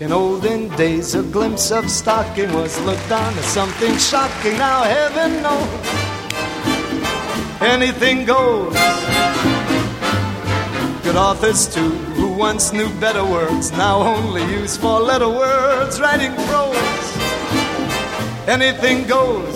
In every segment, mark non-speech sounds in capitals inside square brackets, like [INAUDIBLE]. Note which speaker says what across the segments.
Speaker 1: In olden days, a glimpse of stocking was looked on as something shocking. Now, heaven knows, anything goes. Good authors, too, who once knew better words, now only use four letter words, writing prose. Anything goes.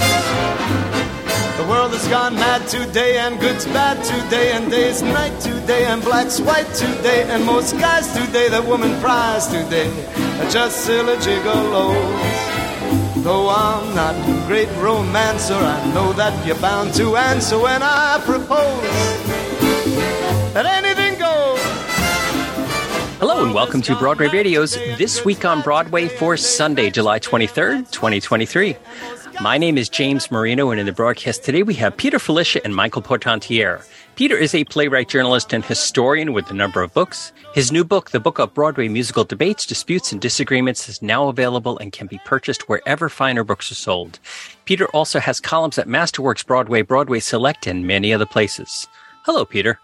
Speaker 1: The world has gone mad today, and good's bad today, and day's night today, and black's white today, and most guys today that woman prize today just silly gigolos. Though I'm not a great romancer, I know that you're bound to answer when I propose that anything goes.
Speaker 2: Hello and welcome to Broadway Radio's This Week on Broadway for Sunday, July 23rd, 2023. My name is James Marino, and in the broadcast today we have Peter Filichia and Michael Portantiere. Peter is a playwright, journalist, and historian with a number of books. His new book, The Book of Broadway Musical Debates, Disputes, and Disagreements, is now available and can be purchased wherever finer books are sold. Peter also has columns at Masterworks Broadway, Broadway Select, and many other places. Hello, Peter.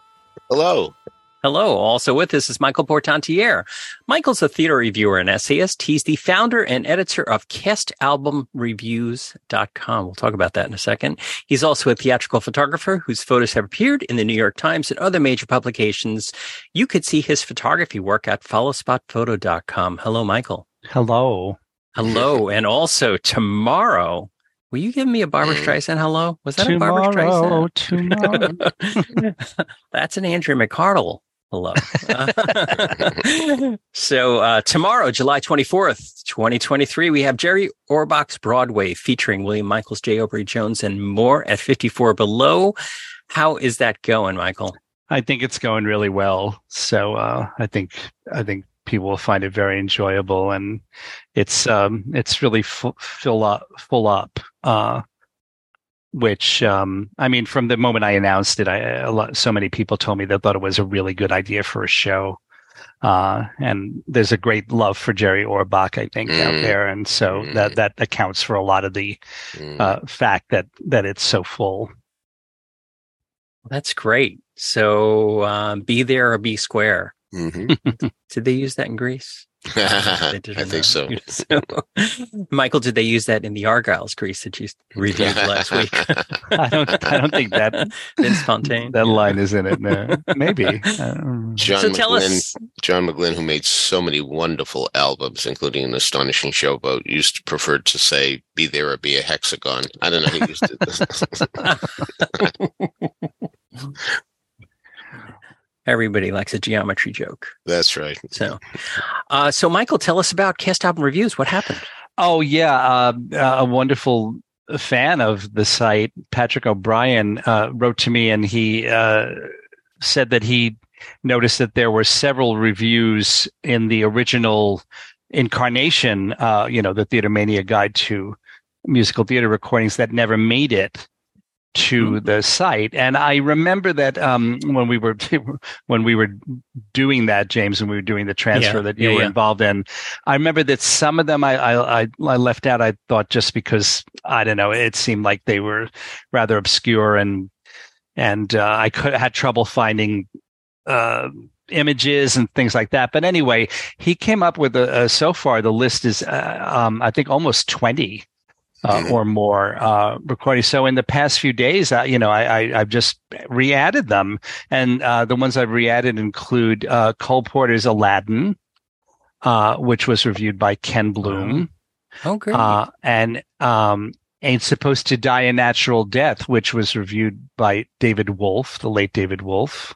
Speaker 3: Hello.
Speaker 2: Hello. Also with us is Michael Portantiere. Michael's a theater reviewer and essayist. He's the founder and editor of castalbumreviews.com. We'll talk about that in a second. He's also a theatrical photographer whose photos have appeared in the New York Times and other major publications. You could see his photography work at followspotphoto.com. Hello, Michael.
Speaker 4: Hello.
Speaker 2: Hello. [LAUGHS] and also tomorrow, Will you give me a Barbra Streisand hello? Was that
Speaker 4: tomorrow,
Speaker 2: a Barbra Streisand?
Speaker 4: Tomorrow. [LAUGHS] [LAUGHS]
Speaker 2: That's an Andrea McArdle hello. [LAUGHS] so uh, tomorrow, July 24th, 2023, we have Jerry Orbach's Broadway featuring William Michals, J. Aubrey Jones, and more at 54 Below. How is that going, Michael?
Speaker 4: I think it's going really well. So uh, I think I think people will find it very enjoyable, and it's um, it's really full, full up, full up. Which um, I mean, from the moment I announced it, I a lot, so many people told me they thought it was a really good idea for a show. Uh, and there's a great love for Jerry Orbach, I think, mm. out there, and so mm. that that accounts for a lot of the mm. uh, fact that that it's so full.
Speaker 2: That's great. So, um, be there or be square. Mm-hmm. [LAUGHS] Did they use that in Grease? [LAUGHS]
Speaker 3: I think so. [LAUGHS] so.
Speaker 2: Michael, did they use that in the Argyle's Grease that you reviewed last week?
Speaker 4: I don't. I don't think that
Speaker 2: Vince Fontaine.
Speaker 4: That line is in it. No, maybe.
Speaker 3: John so McGlinn, John McGlinn, who made so many wonderful albums, including an astonishing Show Boat, used to prefer to say "Be there or be a hexagon." I don't know who used
Speaker 2: it. Everybody likes a geometry joke.
Speaker 3: That's right.
Speaker 2: So, uh, so Michael, tell us about Cast Album Reviews. What happened?
Speaker 4: Oh yeah, uh, a wonderful fan of the site, Patrick O'Brien, uh, wrote to me and he uh, said that he noticed that there were several reviews in the original incarnation, uh, you know, the Theater Mania Guide to Musical Theater Recordings that never made it to mm-hmm. the site. And I remember that um, when we were [LAUGHS] when we were doing that, James, when we were doing the transfer
Speaker 2: yeah,
Speaker 4: that you
Speaker 2: yeah,
Speaker 4: were
Speaker 2: yeah.
Speaker 4: involved in, I remember that some of them I, I I left out. I thought just because I don't know, it seemed like they were rather obscure and and uh, I could had trouble finding. Uh, images and things like that. But anyway, he came up with a, a so far the list is uh, um, I think almost twenty uh, mm-hmm. or more uh, recordings. So in the past few days, uh, you know, I, I, have just re-added them, and uh, the ones I've re-added include uh, Cole Porter's Aladdin, uh, which was reviewed by Ken Bloom.
Speaker 2: Oh, great!
Speaker 4: and um, Ain't Supposed to Die a Natural Death, which was reviewed by David Wolf, the late David Wolf.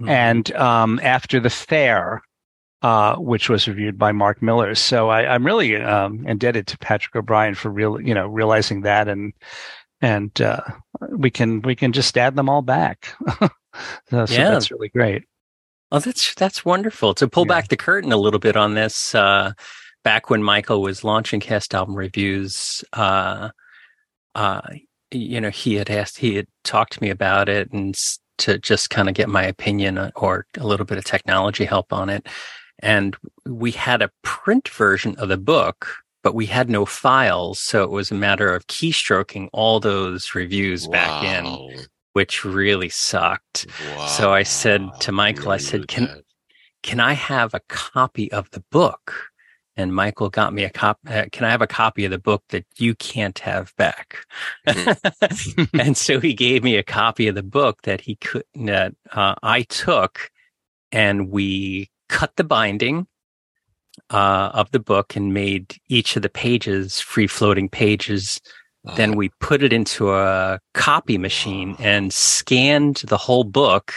Speaker 4: Mm-hmm. And um, After the Fair, uh, which was reviewed by Mark Miller. So I, am really um, indebted to Patrick O'Brien for real, you know, realizing that, and and uh, we can we can just add them all back. [LAUGHS] so, so yeah. that's really great.
Speaker 2: Oh, that's that's wonderful. To pull yeah. back the curtain a little bit on this, uh, back when Michael was launching Cast Album Reviews, uh, uh, you know, he had asked, he had talked to me about it, and to just kind of get my opinion uh, or a little bit of technology help on it and we had a print version of the book but we had no files so it was a matter of keystroking all those reviews wow. back in which really sucked wow. so i said to michael really i said can can i have a copy of the book and Michael got me a cop. Uh, can I have a copy of the book that you can't have back? Mm-hmm. [LAUGHS] and so he gave me a copy of the book that he couldn't. that uh, I took, and we cut the binding uh, of the book and made each of the pages free floating pages. Then we put it into a copy machine and scanned the whole book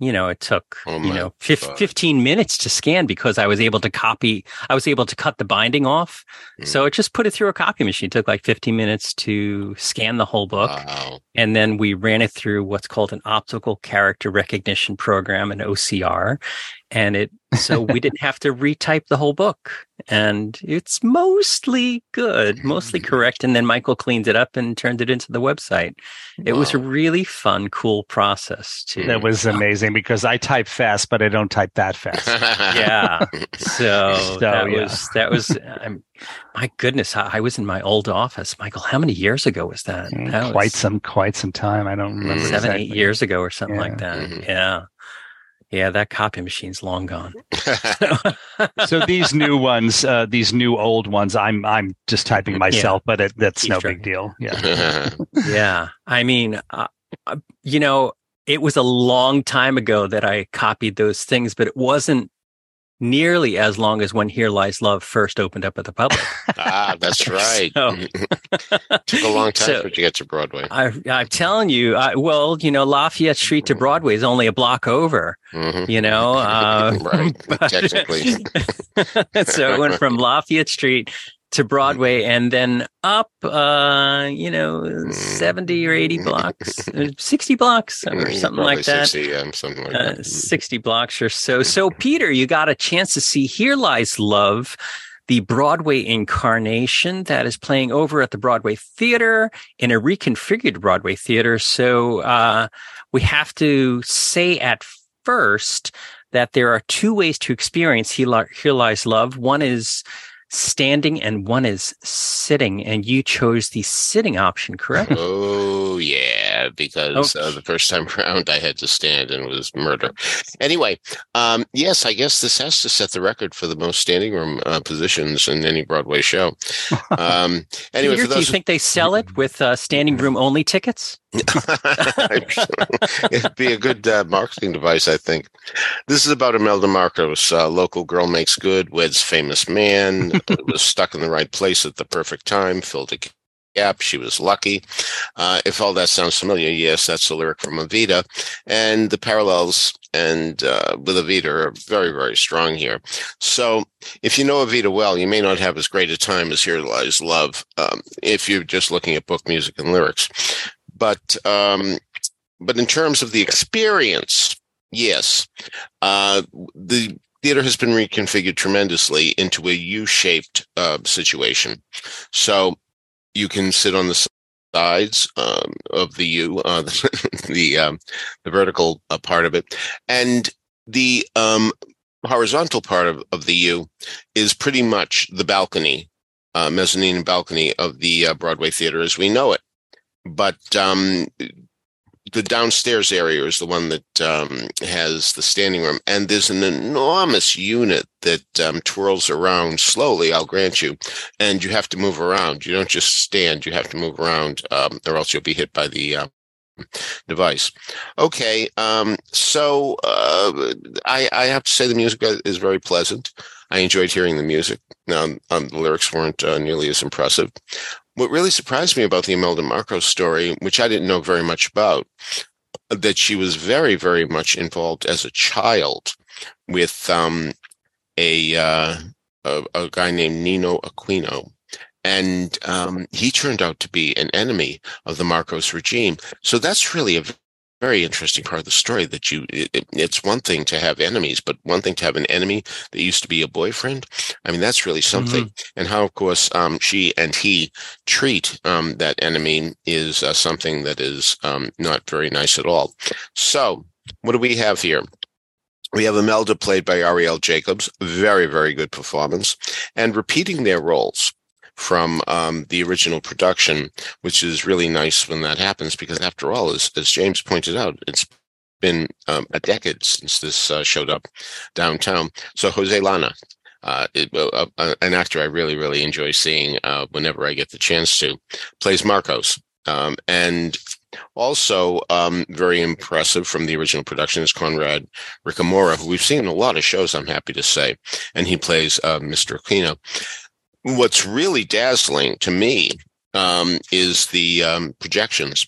Speaker 2: you know, it took, oh you know, 15 minutes to scan because I was able to copy, I was able to cut the binding off. Mm. So it just put it through a copy machine. It took like 15 minutes to scan the whole book. Wow. And then we ran it through what's called an optical character recognition program, an OCR and it so we didn't [LAUGHS] have to retype the whole book and it's mostly good mostly correct and then michael cleaned it up and turned it into the website it wow. was a really fun cool process too
Speaker 4: that was amazing because i type fast but i don't type that [LAUGHS] fast
Speaker 2: yeah so, [LAUGHS] so that yeah. was that was um, my goodness I, was in my old office michael how many years ago was that,
Speaker 4: mm, that quite was some quite some time i don't remember
Speaker 2: seven exactly. eight years ago or something yeah. like that mm-hmm. yeah yeah, that copy machine's long gone. [LAUGHS]
Speaker 4: so these new ones, uh, these new old ones, I'm I'm just typing myself, yeah. but it, that's Keep no big deal. Yeah, [LAUGHS]
Speaker 2: yeah. I mean, uh, uh, you know, it was a long time ago that I copied those things, but it wasn't nearly as long as when Here Lies Love first opened up at the public. [LAUGHS]
Speaker 3: ah, that's [LAUGHS] right. so, [LAUGHS] Took a long time so, for it to get to Broadway.
Speaker 2: I, am telling you, I, well, you know, Lafayette Street to Broadway is only a block over. Mm-hmm. You know, uh,
Speaker 3: right? But, technically.
Speaker 2: so it went from Lafayette Street to Broadway and then up, uh, you know, mm. 70 or 80 [LAUGHS] blocks, uh, 60 blocks or mm, something like that.
Speaker 3: 60, yeah, something like
Speaker 2: uh, that. 60 blocks or so. So, Peter, you got a chance to see Here Lies Love, the Broadway incarnation that is playing over at the Broadway Theater in a reconfigured Broadway theater. So, uh, we have to say at first that there are two ways to experience Here Lies Love. One is standing and one is sitting, and you chose the sitting option, correct?
Speaker 3: Oh yeah, because uh, the first time [LAUGHS] around I had to stand and it was murder. Anyway, um, yes, I guess this has to set the record for the most standing room uh, positions in any Broadway show. Um, anyway, [LAUGHS]
Speaker 2: Peter, do you think they sell it with uh, standing room only tickets? [LAUGHS]
Speaker 3: It'd be a good uh, marketing device, I think. This is about Imelda Marcos, uh, local girl makes good, weds famous man, was stuck in the right place at the perfect time, filled a gap. She was lucky. Uh, if all that sounds familiar, yes, that's the lyric from Evita, and the parallels and uh, with Evita are very, very strong here. So, if you know Evita well, you may not have as great a time as Here Lies Love um, if you're just looking at book music and lyrics. But um, but in terms of the experience, yes, uh, the theater has been reconfigured tremendously into a U-shaped uh, situation. So you can sit on the sides um, of the U, uh, the [LAUGHS] the, um, the vertical uh, part of it, and the um, horizontal part of, of the U is pretty much the balcony, uh, mezzanine balcony of the uh, Broadway theater as we know it. But um, the downstairs area is the one that um, has the standing room, and there's an enormous unit that um, twirls around slowly. I'll grant you, and you have to move around. You don't just stand; you have to move around, um, or else you'll be hit by the uh, device. Okay, um, so uh, I, I, have to say the music is very pleasant. I enjoyed hearing the music. Now, um, the lyrics weren't uh, nearly as impressive. What really surprised me about the Imelda Marcos story, which I didn't know very much about, that she was very, very much involved as a child with um, a, uh, a, a guy named Ninoy Aquino, and um, he turned out to be an enemy of the Marcos regime. So that's really a very interesting part of the story that you it, it's one thing to have enemies but one thing to have an enemy that used to be a boyfriend. I mean that's really something. Mm-hmm. and how of course um, she and he treat um, that enemy is uh, something that is um, not very nice at all. So what do we have here? We have Imelda played by Arielle Jacobs, very, very good performance, and repeating their roles from um, the original production, which is really nice when that happens because, after all, as, as James pointed out, it's been um, a decade since this uh, showed up downtown. So, Jose Llana, uh, it, uh, uh, an actor I really, really enjoy seeing uh, whenever I get the chance to, plays Marcos. Um, and also um, very impressive from the original production is Conrad Ricamora, who we've seen in a lot of shows, I'm happy to say, and he plays uh, Mr. Aquino. What's really dazzling to me um, is the um, projections.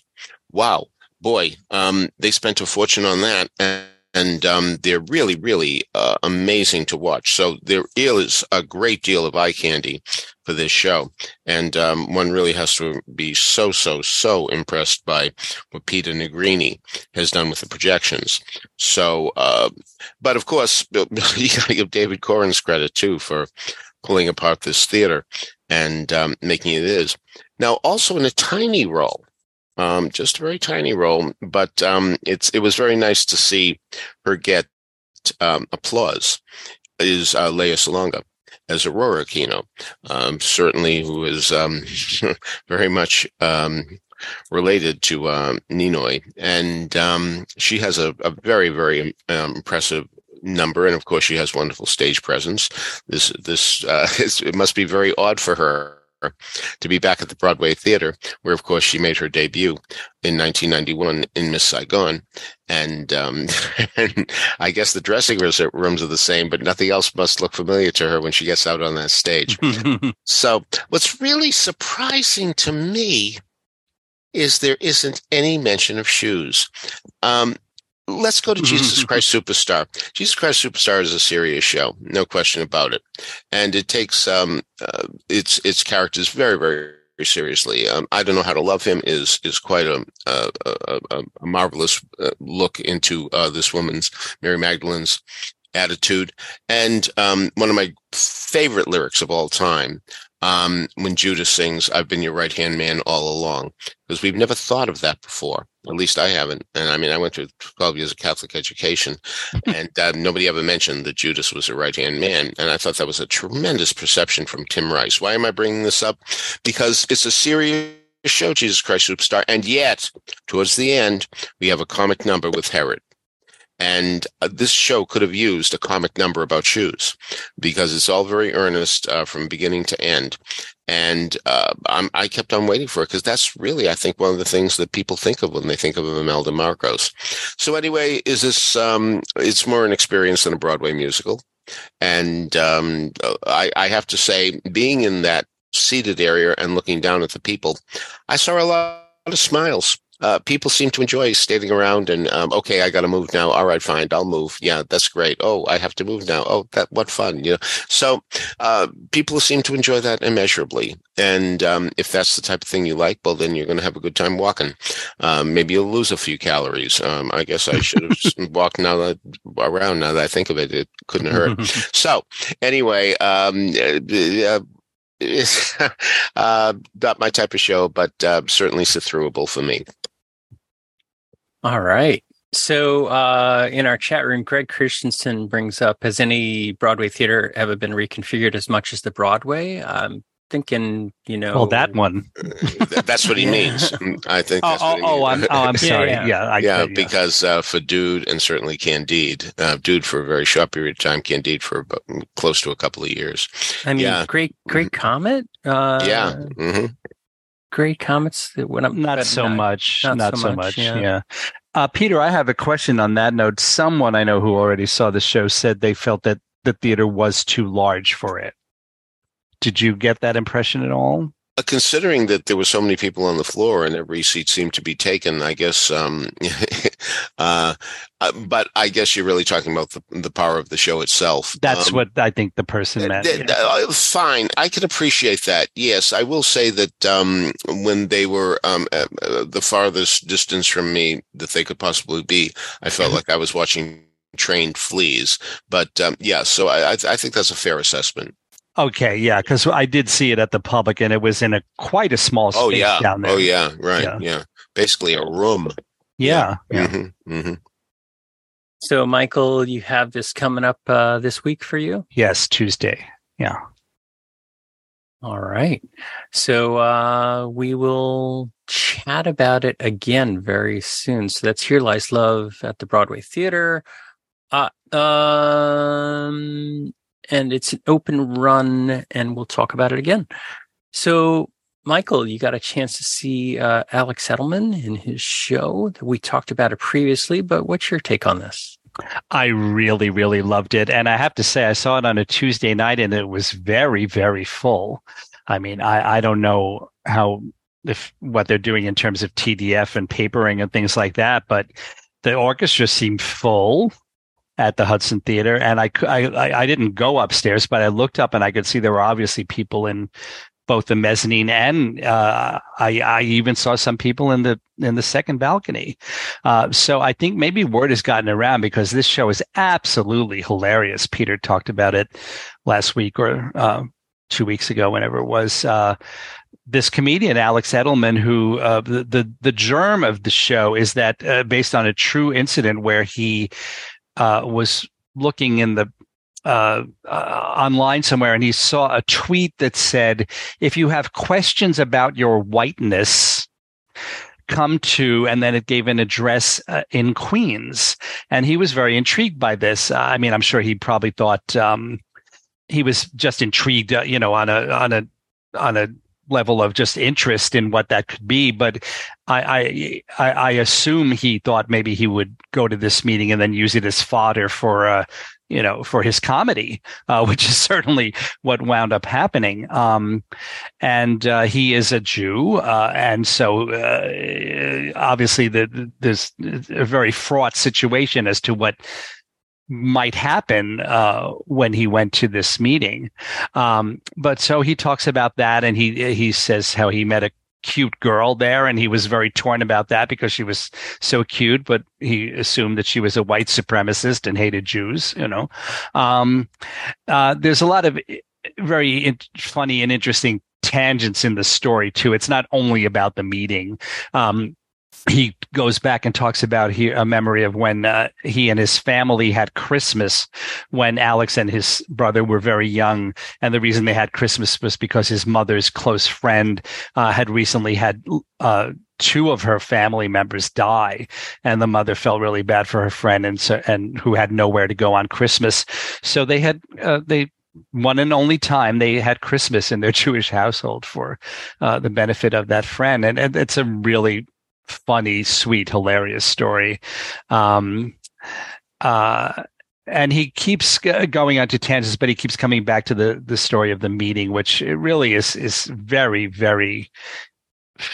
Speaker 3: Wow, boy, um, they spent a fortune on that. And- and um, they're really, really uh, amazing to watch. So there is a great deal of eye candy for this show, and um, one really has to be so, so, so impressed by what Peter Nigrini has done with the projections. So, uh, but of course, [LAUGHS] you got to give David Korins credit too for pulling apart this theater and um, making it is now also in a tiny role um, just a very tiny role, but um, it's it was very nice to see her get um, applause. Is uh, Lea Salonga as Aurora Aquino, um, certainly who is um, [LAUGHS] very much related to um, Ninoy, and um, she has a, a very very um, impressive number, and of course she has wonderful stage presence. This this uh, [LAUGHS] it must be very odd for her to be back at the Broadway Theater, where, of course, she made her debut in 1991 in Miss Saigon. And, um, [LAUGHS] and I guess the dressing rooms are the same, but nothing else must look familiar to her when she gets out on that stage. [LAUGHS] so, what's really surprising to me is there isn't any mention of shoes. Um, let's go to Jesus [LAUGHS] Christ Superstar. Jesus Christ Superstar is a serious show, no question about it, and it takes um, uh, its its characters very very seriously. Um, I don't know how to love him is is quite a a, a, a marvelous uh, look into uh, this woman's Mary Magdalene's attitude, and um, one of my favorite lyrics of all time um, when Judas sings, I've been your right hand man all along, because we've never thought of that before. At least I haven't. And I mean, I went through 12 years of Catholic education and uh, nobody ever mentioned that Judas was a right hand man. And I thought that was a tremendous perception from Tim Rice. Why am I bringing this up? Because it's a serious show, Jesus Christ Superstar. And yet, towards the end, we have a comic number with Herod. And uh, this show could have used a comic number about shoes because it's all very earnest uh, from beginning to end. And uh, i kept on waiting for it because that's really, I think, one of the things that people think of when they think of Imelda Marcos. So anyway, is this? Um, it's more an experience than a Broadway musical, and um, I, I have to say, being in that seated area and looking down at the people, I saw a lot of smiles uh, people seem to enjoy standing around and um, okay, I got to move now. All right, fine, I'll move. Yeah, that's great. Oh, I have to move now. Oh, that what fun! You know, so uh, people seem to enjoy that immeasurably. And um, if that's the type of thing you like, well, then you're going to have a good time walking. Um, maybe you'll lose a few calories. Um, I guess I should have [LAUGHS] walked now that around. Now that I think of it, it couldn't hurt. so anyway, um, uh, it's [LAUGHS] uh, not my type of show, but uh, certainly sit throughable for me.
Speaker 2: All right. So uh, in our chat room, Greg Christensen brings up: Has any Broadway theater ever been reconfigured as much as the Broadway? I'm thinking, you know,
Speaker 4: well, that one. [LAUGHS]
Speaker 3: that's what he means. I think.
Speaker 4: oh, oh, oh, I'm, oh, I'm [LAUGHS] sorry. yeah,
Speaker 3: yeah,
Speaker 4: yeah, I,
Speaker 3: yeah because uh, for Dude and certainly Candide, uh, Dude for a very short period of time, Candide for about, close to a couple of years.
Speaker 2: I mean,
Speaker 3: yeah.
Speaker 2: great, great comet. Uh,
Speaker 3: yeah. Mm-hmm
Speaker 2: great comments that went up?
Speaker 4: Not so not, much. Not, not so, so, much. yeah. yeah. Uh, Peter, I have a question on that note. Someone I know who already saw the show said they felt that the theater was too large for it. Did you get that impression at all?
Speaker 3: Uh, considering that there were so many people on the floor and every seat seemed to be taken, I guess. Um, [LAUGHS] uh, uh, but I guess you're really talking about the, the power of the show itself.
Speaker 4: That's
Speaker 3: um,
Speaker 4: what I think the person meant.
Speaker 3: Th- yeah. uh, fine, I can appreciate that. Yes, I will say that um, when they were um, uh, the farthest distance from me that they could possibly be, I felt mm-hmm. like I was watching trained fleas. But um, yeah, so I, I, th- I think that's a fair assessment.
Speaker 4: Okay, yeah, because I did see it at the public, and it was in a quite a small oh, space
Speaker 3: oh, yeah.
Speaker 4: down there.
Speaker 3: Oh yeah, right, yeah, yeah. basically a room.
Speaker 4: Yeah, yeah.
Speaker 3: Mm-hmm, mm-hmm.
Speaker 2: So, Michael, you have this coming up uh, this week for you?
Speaker 4: Yes, Tuesday. Yeah.
Speaker 2: All right. So uh, we will chat about it again very soon. So that's Here Lies Love at the Broadway Theater. Uh, um, and it's an open run, and we'll talk about it again. So, Michael, you got a chance to see uh, Alex Edelman in his show. We talked about it previously, but what's your take on this?
Speaker 4: I really, really loved it. And I have to say, I saw it on a Tuesday night and it was very, very full. I mean, I, I don't know how, if what they're doing in terms of TDF and papering and things like that, but the orchestra seemed full at the Hudson Theater. And I, I, I didn't go upstairs, but I looked up and I could see there were obviously people in both the mezzanine and uh, I, I, even saw some people in the in the second balcony. Uh, so I think maybe word has gotten around because this show is absolutely hilarious. Peter talked about it last week or uh, two weeks ago, whenever it was. Uh, this comedian Alex Edelman, who uh, the, the the germ of the show is that uh, based on a true incident where he was looking in the uh, uh, online somewhere and he saw a tweet that said, if you have questions about your whiteness, come to, and then it gave an address uh, in Queens. And he was very intrigued by this. I mean, I'm sure he probably thought, um, he was just intrigued, uh, you know, on a, on a, on a level of just interest in what that could be. But I, I, I assume he thought maybe he would go to this meeting and then use it as fodder for uh, you know, for his comedy, uh, [LAUGHS] which is certainly what wound up happening. Um, and uh, he is a Jew, uh, and so uh, obviously the, there's a very fraught situation as to what might happen uh, when he went to this meeting. Um, but so he talks about that, and he he says how he met a cute girl there and he was very torn about that because she was so cute but he assumed that she was a white supremacist and hated jews you know. Um, uh, there's a lot of very in- funny and interesting tangents in the story too. It's not only about the meeting. Um, he goes back and talks about he, a memory of when uh, he and his family had Christmas when Alex and his brother were very young. And the reason they had Christmas was because his mother's close friend uh, had recently had uh, two of her family members die, and the mother felt really bad for her friend and so and who had nowhere to go on Christmas. So they had uh, they one and only time they had Christmas in their [LAUGHS] Jewish household for uh, the benefit of that friend. And, and, it's a really funny, sweet, hilarious story. Um, uh, and he keeps going on to tangents, but he keeps coming back to the the story of the meeting, which really is is very very.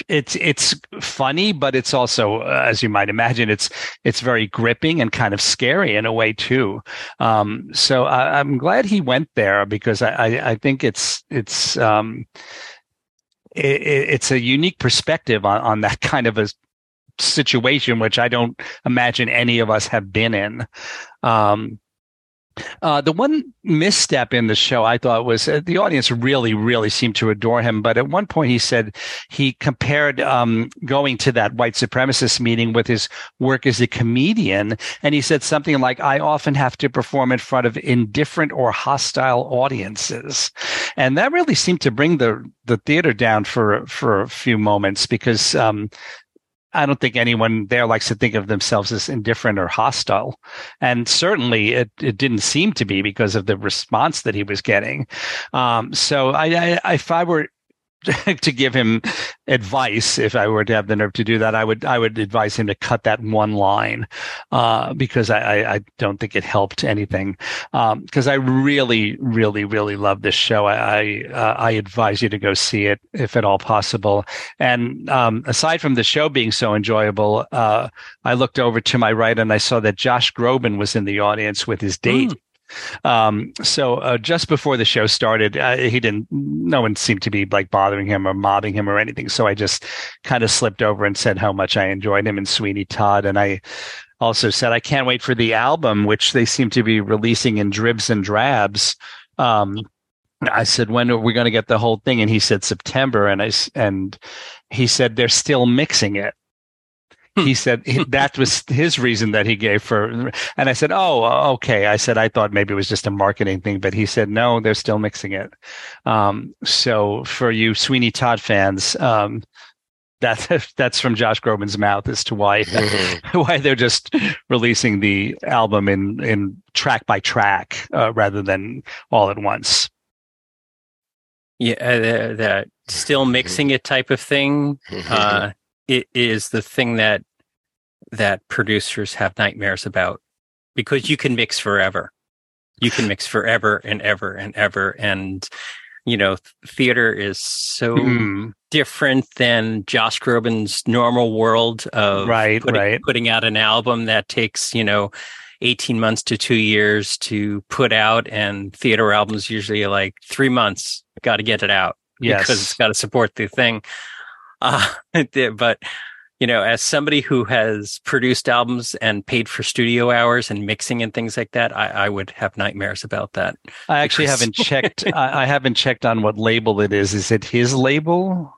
Speaker 4: It's it's funny, but it's also, uh, as you might imagine, it's it's very gripping and kind of scary in a way too. Um, so I, am glad he went there because I, I, I think it's it's um, it, it's a unique perspective on, on that kind of a situation, which I don't imagine any of us have been in. Um, uh, the one misstep in the show I thought was uh, the audience really, really seemed to adore him. But at one point he said he compared um, going to that white supremacist meeting with his work as a comedian. And he said something like, I often have to perform in front of indifferent or hostile audiences. And that really seemed to bring the, the theater down for, for a few moments because um, I don't think anyone there likes to think of themselves as indifferent or hostile. And certainly it, it didn't seem to be because of the response that he was getting. Um, so I, I, if I were [LAUGHS] to give him advice, if I were to have the nerve to do that, I would I would advise him to cut that one line uh, because I, I, don't think it helped anything. Because um, I really, really, really love this show. I I, uh, I, advise you to go see it if at all possible. And um, aside from the show being so enjoyable, uh, I looked over to my right and I saw that Josh Groban was in the audience with his date. Mm. Um, so uh, just before the show started, uh, he didn't. No one seemed to be like bothering him or mobbing him or anything. So I just kind of slipped over and said how much I enjoyed him and Sweeney Todd, and I also said I can't wait for the album, which they seem to be releasing in dribs and drabs. Um, I said, when are we going to get the whole thing? And he said September, and I and he said they're still mixing it he said that was his reason that he gave for and i said oh okay i said i thought maybe it was just a marketing thing but he said no they're still mixing it um, so for you sweeney todd fans um, That that's from Josh Groban's mouth as to why [LAUGHS] why they're just releasing the album in in track by track uh, rather than all at once.
Speaker 2: Yeah, uh, that still mixing it type of thing. Uh, it is the thing that that producers have nightmares about because you can mix forever. You can mix forever and ever and ever. And, you know, theater is so
Speaker 4: Mm,
Speaker 2: different than Josh Groban's normal world of
Speaker 4: Right,
Speaker 2: putting,
Speaker 4: right.
Speaker 2: putting out an album that takes, you know, 18 months to two years to put out. And theater albums usually are like three months. Got to get it out
Speaker 4: yes.
Speaker 2: because it's got to support the thing. Uh, [LAUGHS] but you know, as somebody who has produced albums and paid for studio hours and mixing and things like that, I, I would have nightmares about that.
Speaker 4: I [LAUGHS] actually haven't checked. [LAUGHS] I, I haven't checked on what label it is. Is it his label?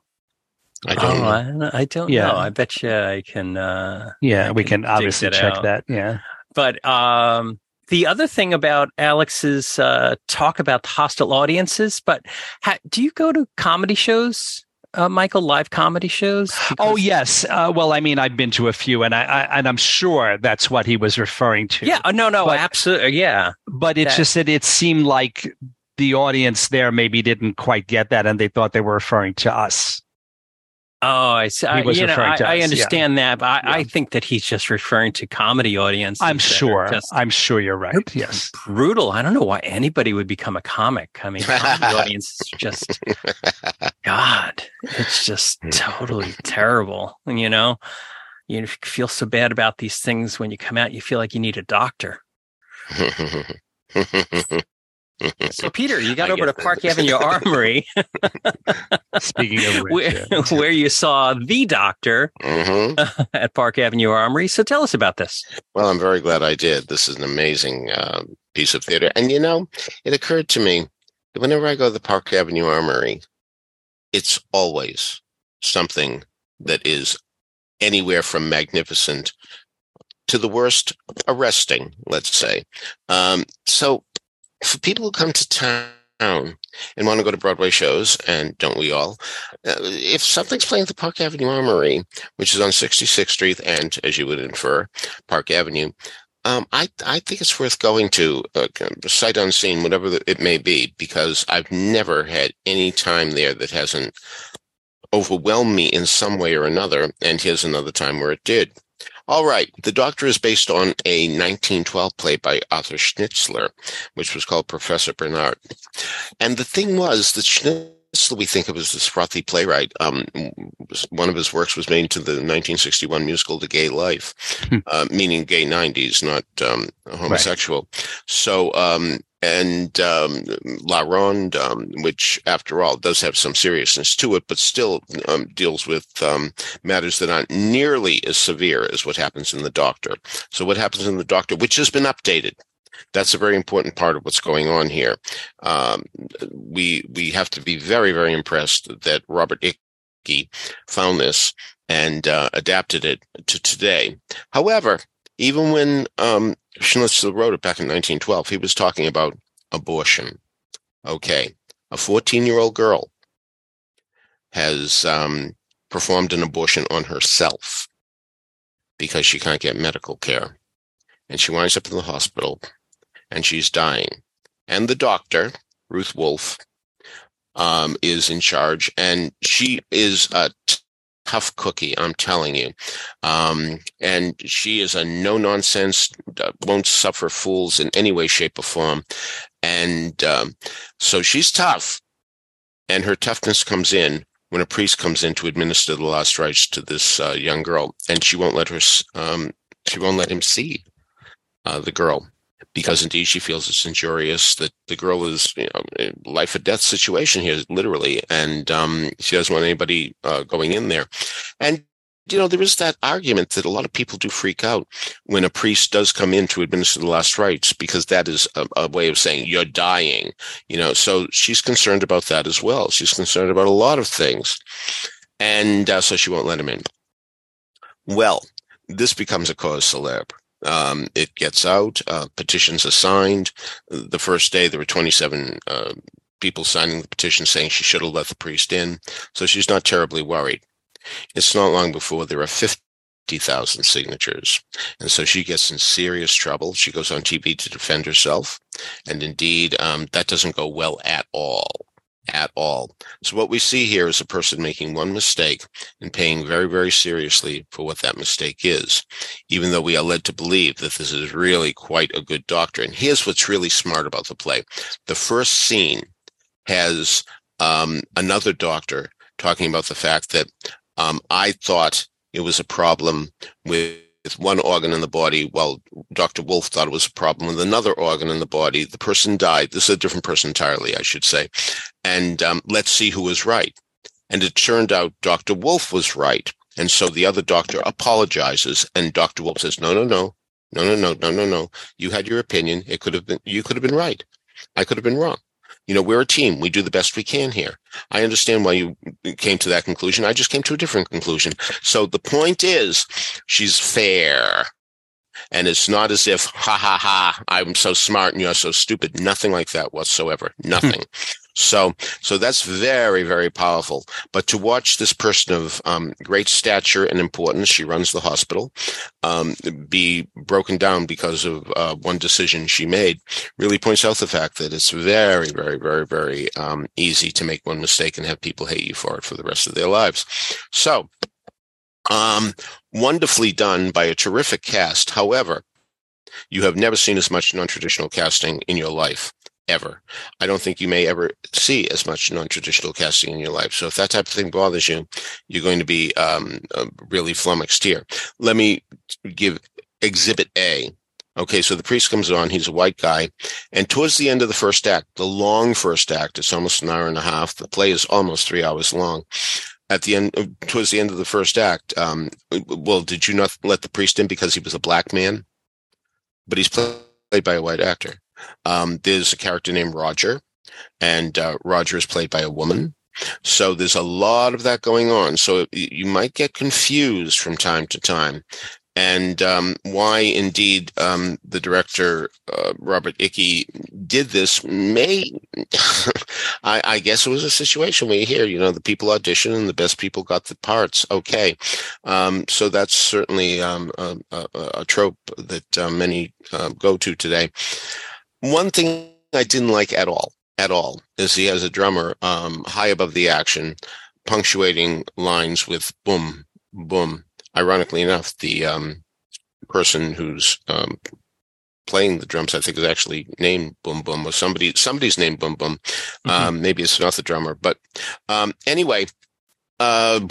Speaker 3: I don't
Speaker 2: oh. I, I don't
Speaker 4: Yeah.
Speaker 2: know. I bet you I can. Uh,
Speaker 4: Yeah,
Speaker 2: I
Speaker 4: we
Speaker 2: can
Speaker 4: can obviously check
Speaker 2: out.
Speaker 4: that. Yeah.
Speaker 2: but um, the other thing about Alex's uh, talk about the hostile audiences, but ha- do you go to comedy shows, uh, Michael? Live comedy shows?
Speaker 4: Oh yes. Uh, well, I mean, I've been to a few, and I, I and I'm sure that's what he was referring to.
Speaker 2: Yeah, uh, no, no,
Speaker 4: But-
Speaker 2: absolutely, yeah.
Speaker 4: but it's
Speaker 2: that-
Speaker 4: just that it seemed like the audience there maybe didn't quite get that, and they thought they were referring to us.
Speaker 2: Oh, I see. I,
Speaker 4: was
Speaker 2: you know,
Speaker 4: referring
Speaker 2: I,
Speaker 4: to
Speaker 2: I
Speaker 4: us, yeah.
Speaker 2: understand that, but I, I think that he's just referring to comedy audiences.
Speaker 4: I'm sure.
Speaker 2: Just
Speaker 4: I'm sure you're right. Yes.
Speaker 2: brutal. I don't know why anybody would become a comic. I mean, comedy [LAUGHS] audience is just God. It's just hmm. totally terrible. And you know, you feel so bad about these things when you come out. You feel like you need a doctor. [LAUGHS] So, Peter, you got
Speaker 3: I
Speaker 2: over to
Speaker 3: get that.
Speaker 2: Park Avenue Armory, [LAUGHS]
Speaker 4: Speaking of which,
Speaker 2: where,
Speaker 4: yeah. [LAUGHS]
Speaker 2: where you saw the doctor
Speaker 3: Mhm. [LAUGHS]
Speaker 2: at Park Avenue Armory. So, tell us about this.
Speaker 3: Well, I'm very glad I did. This is an amazing uh, piece of theater. And you know, it occurred to me that whenever I go to the Park Avenue Armory, it's always something that is anywhere from magnificent to the worst arresting, let's say. Um, so for people who come to town and want to go to Broadway shows, and don't we all, uh, if something's playing at the Park Avenue Armory, which is on 66th Street and, as you would infer, Park Avenue, um, I I think it's worth going to, uh, sight unseen, whatever it may be, because I've never had any time there that hasn't overwhelmed me in some way or another. And here's another time where it did. All right, The Doctor is based on a 1912 play by Arthur Schnitzler, which was called Professor Bernard. And the thing was that Schnitzler, we think of as this frothy playwright. Um, was- one of his works was made into the 1961 musical The Gay Life,
Speaker 4: Hmm.
Speaker 3: uh, meaning gay 90s, not um, homosexual. So, um, and um, La Ronde, um, which after all does have some seriousness to it, but still um, deals with um, matters that aren't nearly as severe as what happens in The Doctor. So, what happens in The Doctor, which has been updated. That's a very important part of what's going on here. Um, we we have to be very very impressed that Robert Icky found this and uh, adapted it to today. However, even when um, Schnitzler wrote it back in 1912, he was talking about abortion. Okay, a 14 year old girl has um, performed an abortion on herself because she can't get medical care. And she winds up in the hospital and she's dying. And the doctor, Ruth Wolf, um, is in charge, and she is a t- tough cookie. I'm telling you, um, and she is a no nonsense, uh, won't suffer fools in any way, shape, or form, and um, so she's tough, and her toughness comes in when a priest comes in to administer the last rites to this uh, young girl, and she won't let her, um, she won't let him see uh, the girl because indeed she feels it's injurious that the girl is you know life or death situation here literally and um, she doesn't want anybody uh, going in there. And you know there is that argument that a lot of people do freak out when a priest does come in to administer the last rites because that is a, a way of saying you're dying you know so she's concerned about that as well. She's concerned about a lot of things. And uh, so she won't let him in. Well this becomes a cause célèbre um, it gets out, uh, petitions are signed. The first day, there were 27 uh, people signing the petition saying she should have let the priest in. So she's not terribly worried. It's not long before there are 50. 50,000 signatures. And so she gets in serious trouble. She goes on TV to defend herself. And indeed, um, that doesn't go well at all at all. So what we see here is a person making one mistake and paying very, very seriously for what that mistake is, even though we are led to believe that this is really quite a good doctor. And here's what's really smart about the play. The first scene has um, another doctor talking about the fact that um, I thought it was a problem with with one organ in the body, while Dr. Wolf thought it was a problem with another organ in the body. The person died. This is a different person entirely, I should say. And um, let's see who was right. And it turned out Dr. Wolf was right. And so the other doctor apologizes, and Dr. Wolf says, "No, no, no, no, no, no, no, no, no. You had your opinion. It could have been. You could have been right. I could have been wrong." You know, we're a team. We do the best we can here. I understand why you came to that conclusion. I just came to a different conclusion. So the point is, she's fair. And it's not as if, ha ha ha, I'm so smart and you're so stupid. Nothing like that whatsoever. Nothing. Hmm. So, so that's very, very powerful. But to watch this person of um, great stature and importance, she runs the hospital, um, be broken down because of uh, one decision she made, really points out the fact that it's very, very, very, very um, easy to make one mistake and have people hate you for it for the rest of their lives. So, um, wonderfully done by a terrific cast. However, you have never seen as much non-traditional casting in your life ever. I don't think you may ever see as much non-traditional casting in your life. So if that type of thing bothers you, you're going to be um, uh, really flummoxed here. Let me give Exhibit A. Okay, so the priest comes on. He's a white guy, and towards the end of the first act, the long first act, it's almost an hour and a half. The play is almost three hours long. At the end, uh, towards the end of the first act, um, well, did you not let the priest in because he was a black man? But he's played by a white actor. Um, there's a character named Roger, and uh, Roger is played by a woman. So there's a lot of that going on. So you might get confused from time to time. And um, why, indeed, um, the director uh, Robert Icky did this may, [LAUGHS] I, I, guess, it was a situation where you hear, you know, the people audition and the best people got the parts. Okay, um, so that's certainly um, a, a, a, trope that uh, many uh, go to today. One thing I didn't like at all, at all, is he has a drummer um, high above the action, punctuating lines with boom, boom. Ironically enough, the um, person who's um, playing the drums, I think, is actually named Boom Boom, or somebody somebody's named Boom Boom. Mm-hmm. Um, maybe it's not the drummer, but um, anyway. Uh,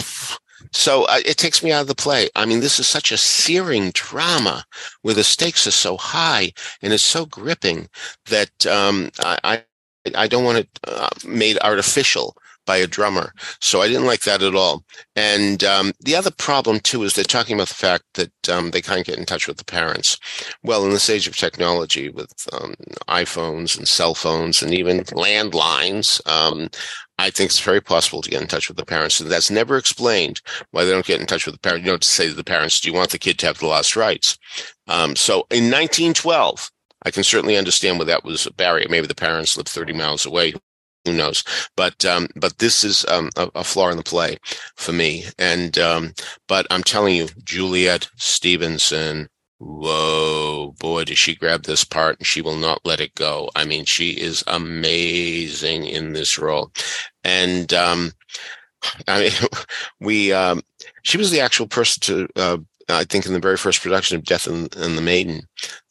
Speaker 3: so uh, it takes me out of the play. I mean, this is such a searing drama where the stakes are so high and it's so gripping that um, I, I don't want it uh, made artificial by a drummer. So I didn't like that at all. And um, the other problem too is they're talking about the fact that um, they can't get in touch with the parents. Well, in this age of technology with um, iPhones and cell phones and even landlines, um, I think it's very possible to get in touch with the parents. And that's never explained why they don't get in touch with the parents. You to say to the parents, do you want the kid to have the last rites? Um, so in 1912, I can certainly understand where that was a barrier. Maybe the parents lived 30 miles away. Who knows? But um, but this is um, a, a, flaw in the play for me. And um, but I'm telling you, Juliet Stevenson whoa, boy, does she grab this part and she will not let it go. I mean, she is amazing in this role. And, um, I mean, [LAUGHS] we, um, she was the actual person to, uh, I think in the very first production of Death and, and the Maiden,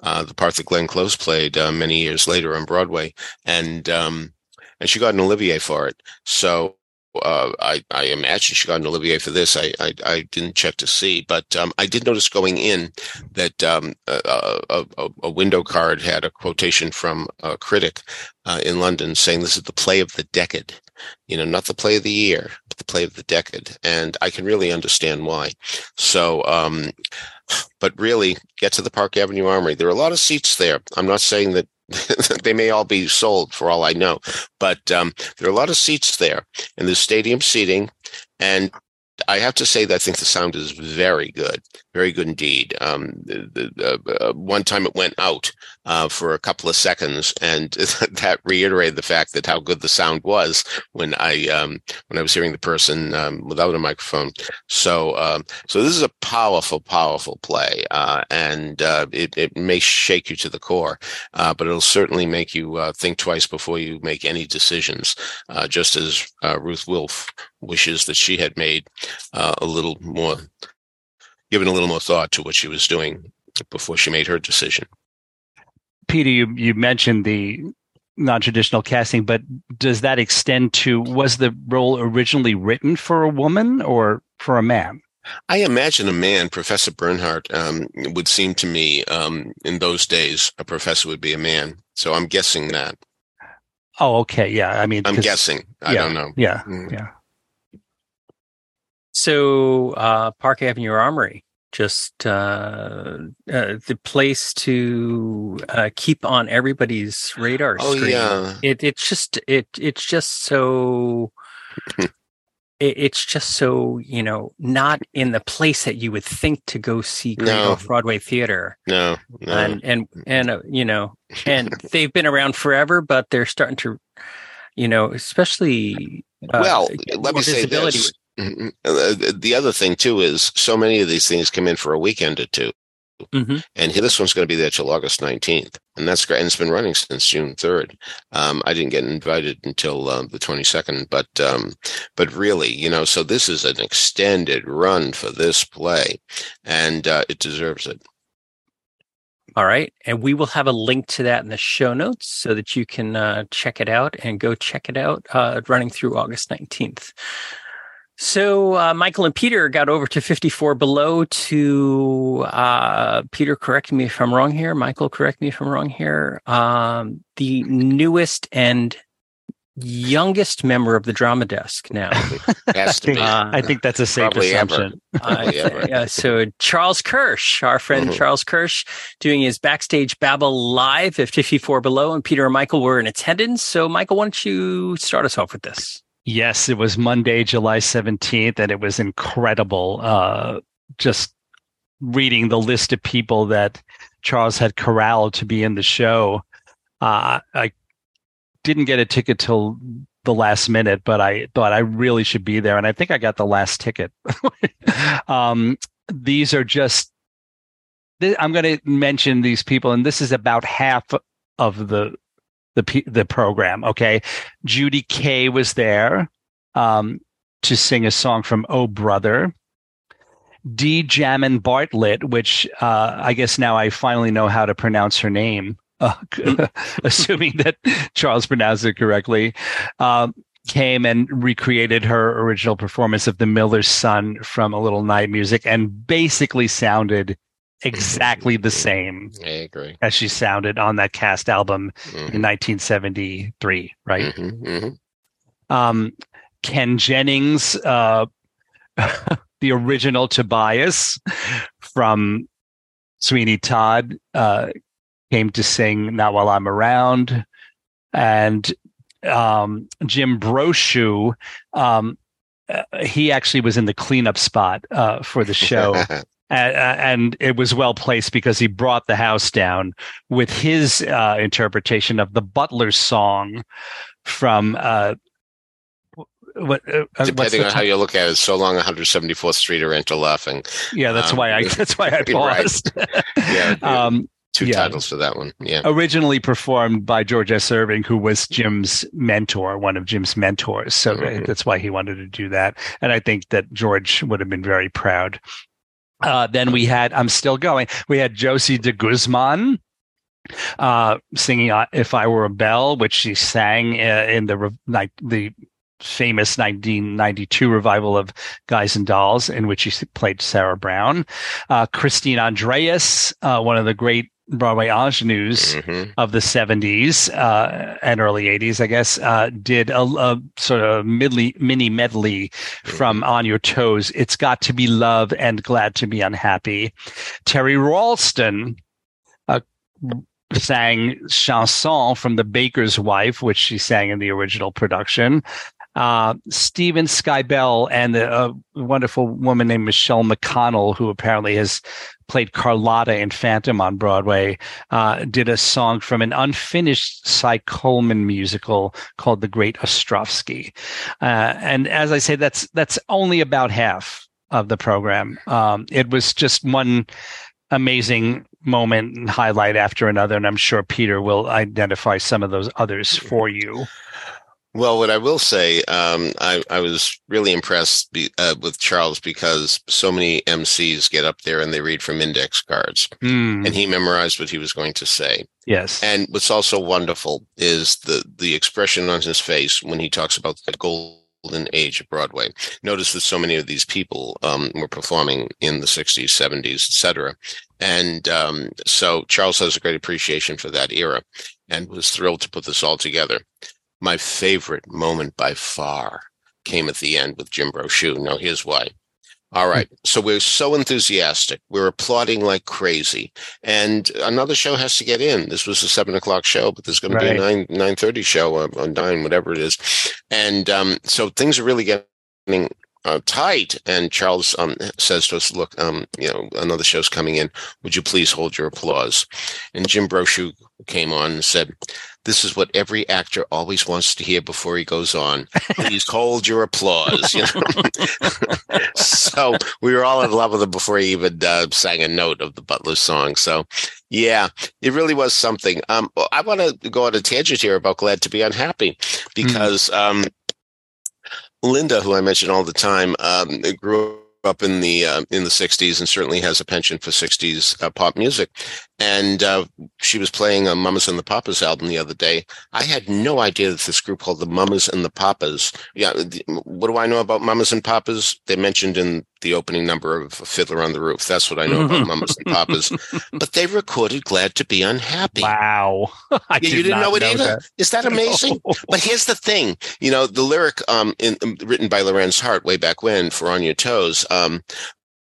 Speaker 3: uh, the part that Glenn Close played uh, many years later on Broadway, and um, and she got an Olivier for it. So uh, I, I, imagine she got an Olivier for this. I, I, I didn't check to see, but um, I did notice going in that um, a, a, a, window card had a quotation from a critic uh, in London saying this is the play of the decade. You know, not the play of the year, but the play of the decade, and I can really understand why. So, um, but really, get to the Park Avenue Armory. There are a lot of seats there. I'm not saying that [LAUGHS] they may all be sold for all I know, but um, there are a lot of seats there, and there's stadium seating, and I have to say that I think the sound is very good, very good indeed. Um, the, the, uh, one time it went out uh, for a couple of seconds, and [LAUGHS] that reiterated the fact that how good the sound was when I um, when I was hearing the person um, without a microphone. So um, so this is a powerful, powerful play, uh, and uh, it, it may shake you to the core, uh, but it'll certainly make you uh, think twice before you make any decisions. just as Ruth Wolf wishes that she had made uh, a little more, given a little more thought to what she was doing before she made her decision.
Speaker 4: Peter, you, you mentioned the non-traditional casting, but does that extend to was the role originally written for a woman or for a man?
Speaker 3: I imagine a man, Professor Bernhardt, um, would seem to me um, in those days a professor would be a man. So I'm guessing that.
Speaker 4: Oh, okay, yeah. I mean,
Speaker 3: I'm guessing. I
Speaker 4: yeah,
Speaker 3: don't know.
Speaker 4: Yeah, mm. yeah.
Speaker 2: So, uh, Park Avenue Armory, just uh, uh, the place to uh, keep on everybody's radar
Speaker 3: oh,
Speaker 2: screen.
Speaker 3: Yeah.
Speaker 2: It, it's just it it's just so [LAUGHS] it, it's just so you know not in the place that you would think to go see great
Speaker 3: No.
Speaker 2: Broadway theater.
Speaker 3: No, no.
Speaker 2: and and and uh, you know and [LAUGHS] they've been around forever but they're starting to you know especially uh,
Speaker 3: well, let me say this. Mhm. Uh, The other thing too is so many of these things come in for a weekend or two,
Speaker 2: Mhm.
Speaker 3: and this one's going to be there till August nineteenth, and that's great. And it's been running since June third. Um, I didn't get invited until uh, the twenty second, but um, but really, you know, so this is an extended run for this play, and uh, it deserves it.
Speaker 2: all right and we will have a link to that in the show notes so that you can uh, check it out and go check it out uh, running through august 19th so uh, michael and peter got over to 54 below to uh, peter correct me if i'm wrong here michael correct me if i'm wrong here um, the newest and youngest member of the drama desk now [LAUGHS]
Speaker 3: Has to be.
Speaker 2: Uh,
Speaker 4: I think that's a safe
Speaker 3: Probably ever.
Speaker 4: assumption.
Speaker 2: Uh,
Speaker 3: ever.
Speaker 2: yeah, so Charles Kirsch, our friend
Speaker 3: Mhm.
Speaker 2: Charles Kirsch, doing his backstage babble live at 54 below, and Peter and Michael were in attendance. So, Michael, why don't you start us off with this?
Speaker 4: Yes, it was Monday, July 17th, and it was incredible. Uh, just reading the list of people that Charles had corralled to be in the show. Uh, I didn't get a ticket till the last minute, but I thought I really should be there. And I think I got the last ticket. [LAUGHS] um, these are just, I'm going to mention these people, and this is about half of the the the program. Okay, Judy Kaye was there um, to sing a song from Oh Brother. D. Jamin-Bartlett, which uh, I guess now I finally know how to pronounce her name, [LAUGHS] uh, [LAUGHS] assuming that Charles pronounced it correctly, um, came and recreated her original performance of The Miller's Son from A Little Night Music and basically sounded exactly the same
Speaker 3: I agree.
Speaker 4: as she sounded on that cast album
Speaker 3: Mhm.
Speaker 4: in 1973, right?
Speaker 3: Mhm, mhm.
Speaker 4: Um, Ken Jennings, uh, [LAUGHS] the original Tobias from Sweeney Todd, uh, came to sing "Not While I'm Around," and um, Jim Brochu. Um, uh, he actually was in the cleanup spot uh, for the [LAUGHS] show and, and it was well placed because he brought the house down with his uh, interpretation of the Butler song from uh, what, uh,
Speaker 3: Depending
Speaker 4: the
Speaker 3: on how you look at it, so long 174th Street or Enter Laughing.
Speaker 4: yeah, that's
Speaker 3: um,
Speaker 4: why I [LAUGHS] that's why I
Speaker 3: right.
Speaker 4: paused. [LAUGHS]
Speaker 3: Yeah, [LAUGHS] yeah.
Speaker 4: um,
Speaker 3: Two
Speaker 4: yeah.
Speaker 3: titles for that one. Yeah.
Speaker 4: originally performed by George S. Irving, who was Jim's mentor, one of Jim's mentors. So
Speaker 3: Mhm.
Speaker 4: that's why he wanted to do that. And I think that George would have been very proud. Uh, then we had, I'm still going, we had Josie de Guzman uh, singing uh, If I Were a Bell, which she sang uh, in the, like, the famous 1992 revival of Guys and Dolls, in which she played Sarah Brown. Uh, Christine Andreas, uh, one of the great Broadway ingenues
Speaker 3: Mhm.
Speaker 4: of the 70s uh, and early 80s, I guess, uh, did a, a sort of midly, mini medley from On Your Toes. It's Got to Be Love and Glad to Be Unhappy. Teri Ralston uh, sang Chanson from The Baker's Wife, which she sang in the original production. Uh, Steven Skybell and a wonderful woman named Michelle McConnell, who apparently has played Carlotta in Phantom on Broadway, uh, did a song from an unfinished Cy Coleman musical called The Great Ostrovsky. Uh, and as I say, that's that's only about half of the program. Um, it was just one amazing moment and highlight after another, and I'm sure Peter will identify some of those others for you.
Speaker 3: Well, what I will say, um, I, I, was really impressed be, uh, with Charles because so many MCs get up there and they read from index cards,
Speaker 4: mm.
Speaker 3: and he memorized what he was going to say.
Speaker 4: Yes.
Speaker 3: And what's also wonderful is the the expression on his face when he talks about the golden age of Broadway. Notice that so many of these people um, were performing in the 60s, 70s, etc. And um, so Charles has a great appreciation for that era and was thrilled to put this all together my favorite moment by far came at the end with Jim Brochu. Now, here's why. All hmm. So we're so enthusiastic. We're applauding like crazy. And another show has to get in. This was a seven o'clock show, but there's going right. to be a nine, nine thirty show on nine, whatever it is. And, um, so things are really getting uh, tight. And Charles, um, says to us, look, um, you know, another show's coming in. Would you please hold your applause? And Jim Brochu came on and said, this is what every actor always wants to hear before he goes on. Please [LAUGHS] hold your applause. You know? [LAUGHS] so we were all in love with him before he even uh, sang a note of the Butler song. So yeah, it really was something. Um, I want to go on a tangent here about Glad to Be Unhappy hmm. because mm. um, Linda, who I mention all the time, um, grew up in the uh, in the 60s and certainly has a penchant for 60s uh, pop music and uh, she was playing a Mamas and the Papas album the other day. I had no idea that this group called the Mamas and the Papas. Yeah, what do I know about Mamas and Papas? They mentioned in the opening number of Fiddler on the Roof. That's what I know about [LAUGHS] Mamas and Papas. But they recorded "Glad to Be Unhappy."
Speaker 4: Wow, [LAUGHS]
Speaker 3: yeah, did you didn't know it know either. That. Is that [LAUGHS] amazing? No. But here's the thing: you know, the lyric um, in, written by Lorenz Hart way back when for "On Your Toes." Um,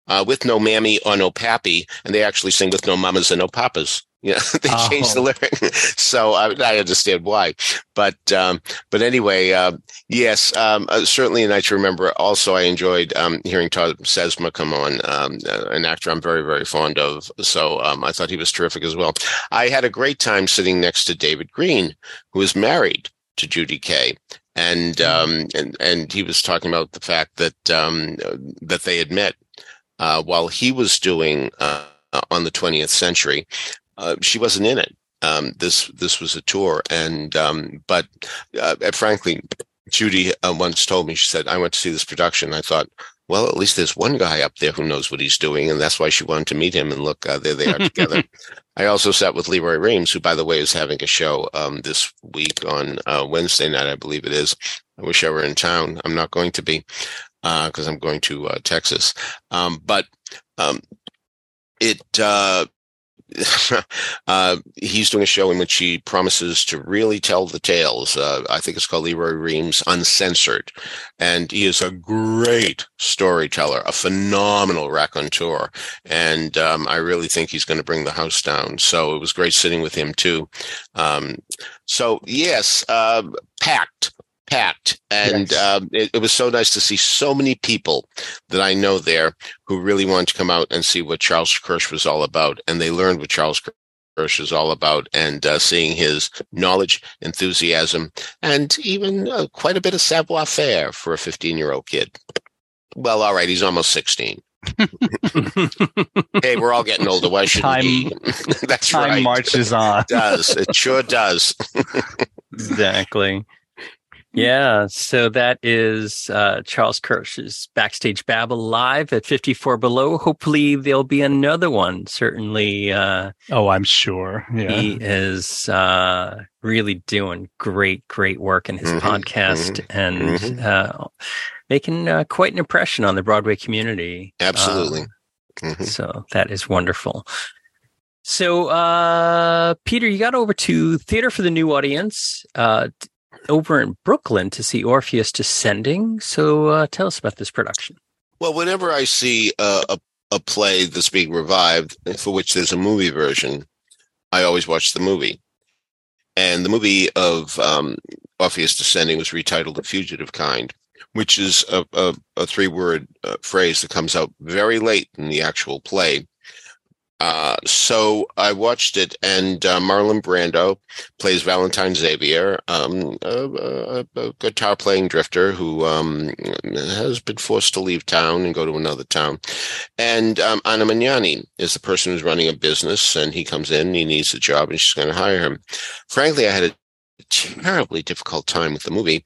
Speaker 3: uh, with no mammy or no pappy, and they actually sing with no mamas and no papas. Know, [LAUGHS] they oh. changed the lyric, so I, I, understand why. But um, but anyway, uh, yes, um, uh, certainly a night to remember. Also, I enjoyed um, hearing Todd Sesma come on, um, uh, an actor I'm very very fond of. So um, I thought he was terrific as well. I had a great time sitting next to David Green, who is married to Judy Kaye. And hmm. um, and and he was talking about the fact that um, that they had met uh, while he was doing uh, on the 20th century. Uh, she wasn't in it. Um, this this was a tour, and um, but uh, frankly, Judy uh, once told me she said, "I went to see this production. I thought, well, at least there's one guy up there who knows what he's doing, and that's why she wanted to meet him. And look, uh, there they are together." [LAUGHS] I also sat with Lee Roy Reams, who, by the way, is having a show um, this week on uh, Wednesday night, I believe it is. I wish I were in town. I'm not going to be because uh, I'm going to uh, Texas. Um, but um, it uh, [LAUGHS] uh, he's doing a show in which he promises to really tell the tales. Uh, I think it's called Lee Roy Reams Uncensored, and he is a great storyteller, a phenomenal raconteur, and um, I really think he's going to bring the house down. So it was great sitting with him too. Um, so yes, uh, packed packed. And um, it, it, was so nice to see so many people that I know there who really wanted to come out and see what Charles Kirsch was all about. And they learned what Charles Kirsch is all about and uh, seeing his knowledge, enthusiasm, and even uh, quite a bit of savoir faire for a 15 year old kid. Well, all right, he's almost 16. [LAUGHS] hey, we're all getting older. Why should
Speaker 4: time,
Speaker 3: we? [LAUGHS] That's
Speaker 4: time
Speaker 3: right.
Speaker 4: marches on.
Speaker 3: It does. It sure does. [LAUGHS]
Speaker 2: exactly. Yeah, so that is uh, Charles Kirsch's Backstage Babble live at 54 Below. Hopefully, there'll be another one. Certainly. Uh,
Speaker 4: oh, I'm sure.
Speaker 2: Yeah. He is uh, really doing great, great work in his mm-hmm, podcast mm-hmm, and mm-hmm. Uh, making uh, quite an impression on the Broadway community.
Speaker 3: Absolutely.
Speaker 2: Mm-hmm. So that is wonderful. So, uh, Peter, you got over to Theater for the New Audience. Uh, over in Brooklyn to see Orpheus Descending. So uh, tell us about this production.
Speaker 3: Well, whenever I see a, a, play that's being revived for which there's a movie version, I always watch the movie. and the movie of um, Orpheus Descending was retitled The Fugitive Kind, which is a, a, a three word uh, phrase that comes out very late in the actual play. Uh, so I watched it, and uh, Marlon Brando plays Valentine Xavier, um, a, a, a, guitar playing drifter who um, has been forced to leave town and go to another town. And um, Anna Magnani is the person who's running a business, and he comes in, he needs a job, and she's going to hire him. Frankly, I had a terribly difficult time with the movie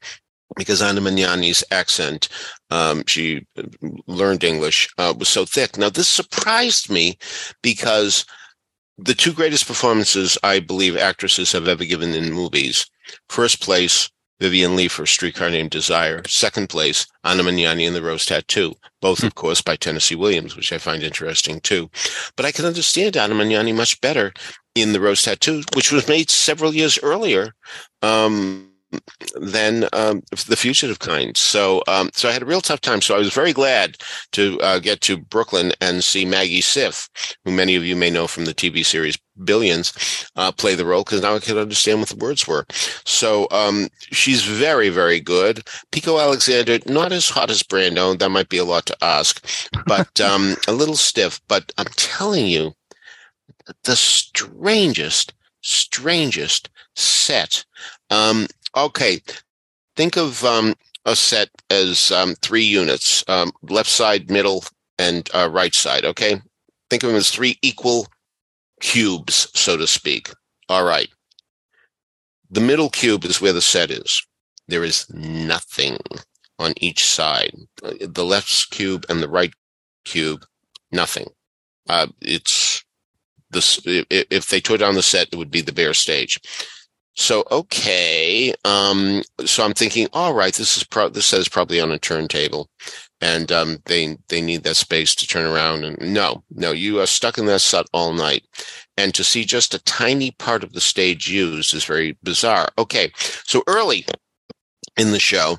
Speaker 3: because Anna Magnani's accent, um, she learned English, uh, was so thick. Now, this surprised me because the two greatest performances I believe actresses have ever given in movies first place, Vivien Leigh for Streetcar Named Desire. Second place, Anna Magnani in The Rose Tattoo, both, of course, by Tennessee Williams, which I find interesting too. But I can understand Anna Magnani much better in The Rose Tattoo, which was made several years earlier. Um, than um, the fugitive kind. So, um, so I had a real tough time. So I was very glad to uh, get to Brooklyn and see Maggie Siff, who many of you may know from the TV series Billions, uh, play the role because now I could understand what the words were. So um, she's very, very good. Pico Alexander, not as hot as Brando. That might be a lot to ask, but [LAUGHS] um, a little stiff. But I'm telling you, the strangest, strangest set. Um, Okay. Think of um, a set as um, three units um, left side, middle, and uh, right side. Okay. Think of them as three equal cubes, so to speak. All right. The middle cube is where the set is. There is nothing on each side. The left cube and the right cube, nothing. Uh, it's this. If they tore down the set, it would be the bare stage. So okay, um, so I'm thinking, all right, this is pro- this says probably on a turntable, and um, they they need that space to turn around. And no, no, you are stuck in that set all night, and to see just a tiny part of the stage used is very bizarre. Okay, so early in the show,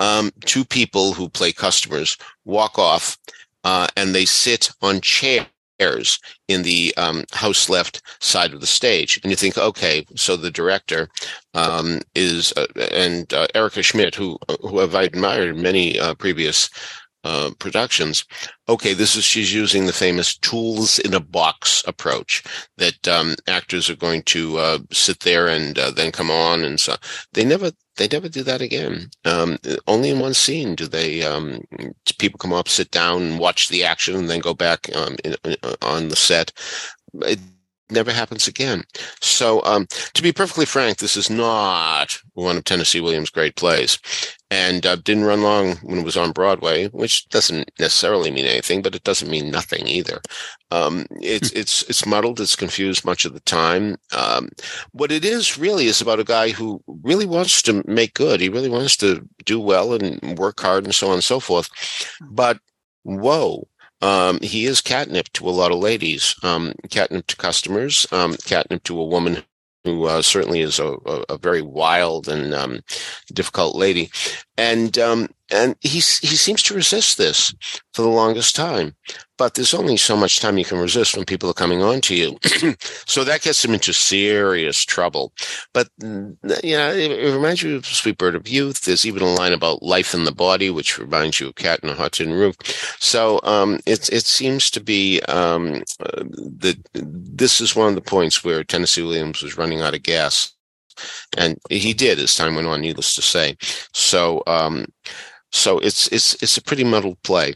Speaker 3: um, two people who play customers walk off, uh, and they sit on chairs chairs in the um, house left side of the stage. And you think, okay, so the director um, is, uh, and uh, Erica Schmidt, who, who have admired many uh, previous uh, productions. Okay, this is she's using the famous tools in a box approach that um, actors are going to uh, sit there and uh, then come on, and so they never they never do that again. Um, only in one scene do they um, people come up, sit down, watch the action, and then go back um, in, in, on the set. It, never happens again. So, um, to be perfectly frank, this is not one of Tennessee Williams' great plays and uh, didn't run long when it was on Broadway, which doesn't necessarily mean anything, but it doesn't mean nothing either. Um, it's hmm. it's it's muddled, it's confused much of the time. Um, what it is really is about a guy who really wants to make good. He really wants to do well and work hard and so on and so forth. But whoa. Um, he is catnip to a lot of ladies, um, catnip to customers, um, catnip to a woman who uh, certainly is a, a, a, very wild and um, difficult lady, and um, and he he seems to resist this for the longest time. But there's only so much time you can resist when people are coming on to you, [CLEARS THROAT] so that gets him into serious trouble. But mm, you know, it, it, reminds you of Sweet Bird of Youth. There's even a line about life in the body, which reminds you of Cat in a Hot Tin Roof. So um, it it seems to be um, uh, that this is one of the points where Tennessee Williams was running out of gas and he did as time went on. Needless to say, so um, so it's it's it's a pretty muddled play,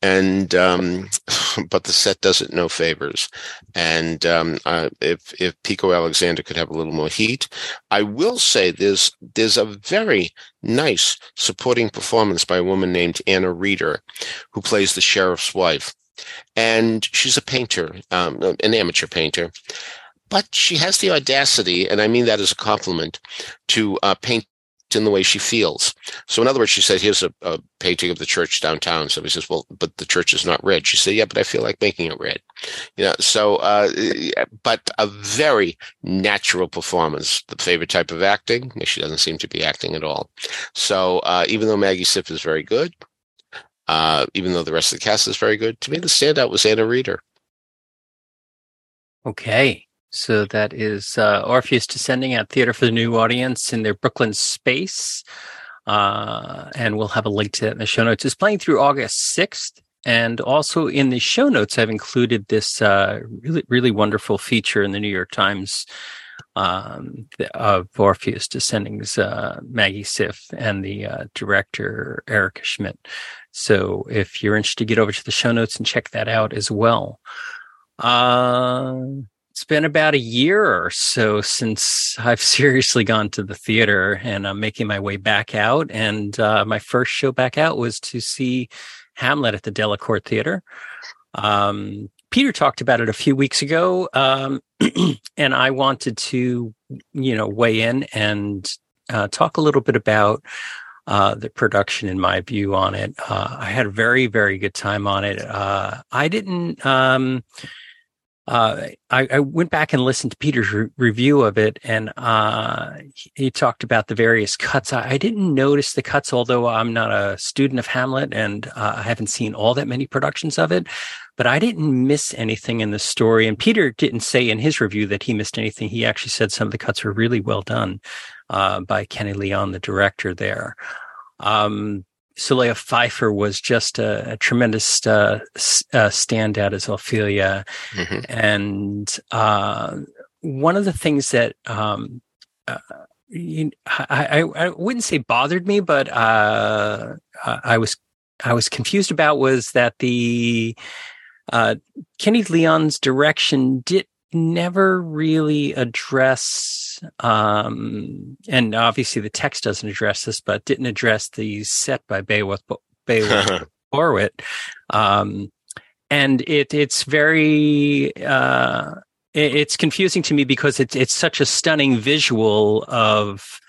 Speaker 3: and um, [LAUGHS] but the set does it no favors. And um, uh, if if Pico Alexander could have a little more heat, I will say there's there's a very nice supporting performance by a woman named Anna Reeder, who plays the sheriff's wife, and she's a painter, um, an amateur painter but she has the audacity, and I mean that as a compliment, to uh, paint in the way she feels. So, in other words, she said, "Here's a, a painting of the church downtown." Somebody says, "Well, but the church is not red." She said, "Yeah, but I feel like making it red." You know, so, uh, but a very natural performance. The favorite type of acting. She doesn't seem to be acting at all. So, uh, even though Maggie Siff is very good, uh, even though the rest of the cast is very good, to me the standout was Anna Reeder.
Speaker 2: Okay. So that is uh, Orpheus Descending at Theater for the New Audience in their Brooklyn space. Uh, and we'll have a link to that in the show notes. It's playing through August 6th. And also in the show notes, I've included this uh, really, really wonderful feature in the New York Times um, of Orpheus Descending's uh, Maggie Siff and the uh, director Erica Schmidt. So if you're interested, get over to the show notes and check that out as well. Uh, it's been about a year or so since I've [LAUGHS] seriously gone to the theater and I'm making my way back out. And uh, my first show back out was to see Hamlet at the Delacorte Theater. Um, Peter talked about it a few weeks ago, um, [CLEARS THROAT] and I wanted to, you know, weigh in and uh, talk a little bit about uh, the production and my view on it. Uh, I had a very, very good time on it. Uh, I didn't. Um, uh, I, I, went back and listened to Peter's re- review of it, and uh, he, he, talked about the various cuts. I, I, didn't notice the cuts, although I'm not a student of Hamlet and uh, I haven't seen all that many productions of it. But I didn't miss anything in the story, and Peter didn't say in his review that he missed anything. He actually said some of the cuts were really well done uh, by Kenny Leon, the director there. Um, Solea Pfeiffer was just a, a tremendous uh, uh, standout as Ophelia, mm-hmm. and uh, one of the things that um, uh, you, I, I, I, wouldn't say bothered me, but uh, I was I was confused about was that the uh, Kenny Leon's direction did never really address, um, and obviously the text doesn't address this, but didn't address the set by Beowulf, Beowulf [LAUGHS] Boritt. Um, and it, it's very, uh, it, it's confusing to me because it's, it's such a stunning visual of,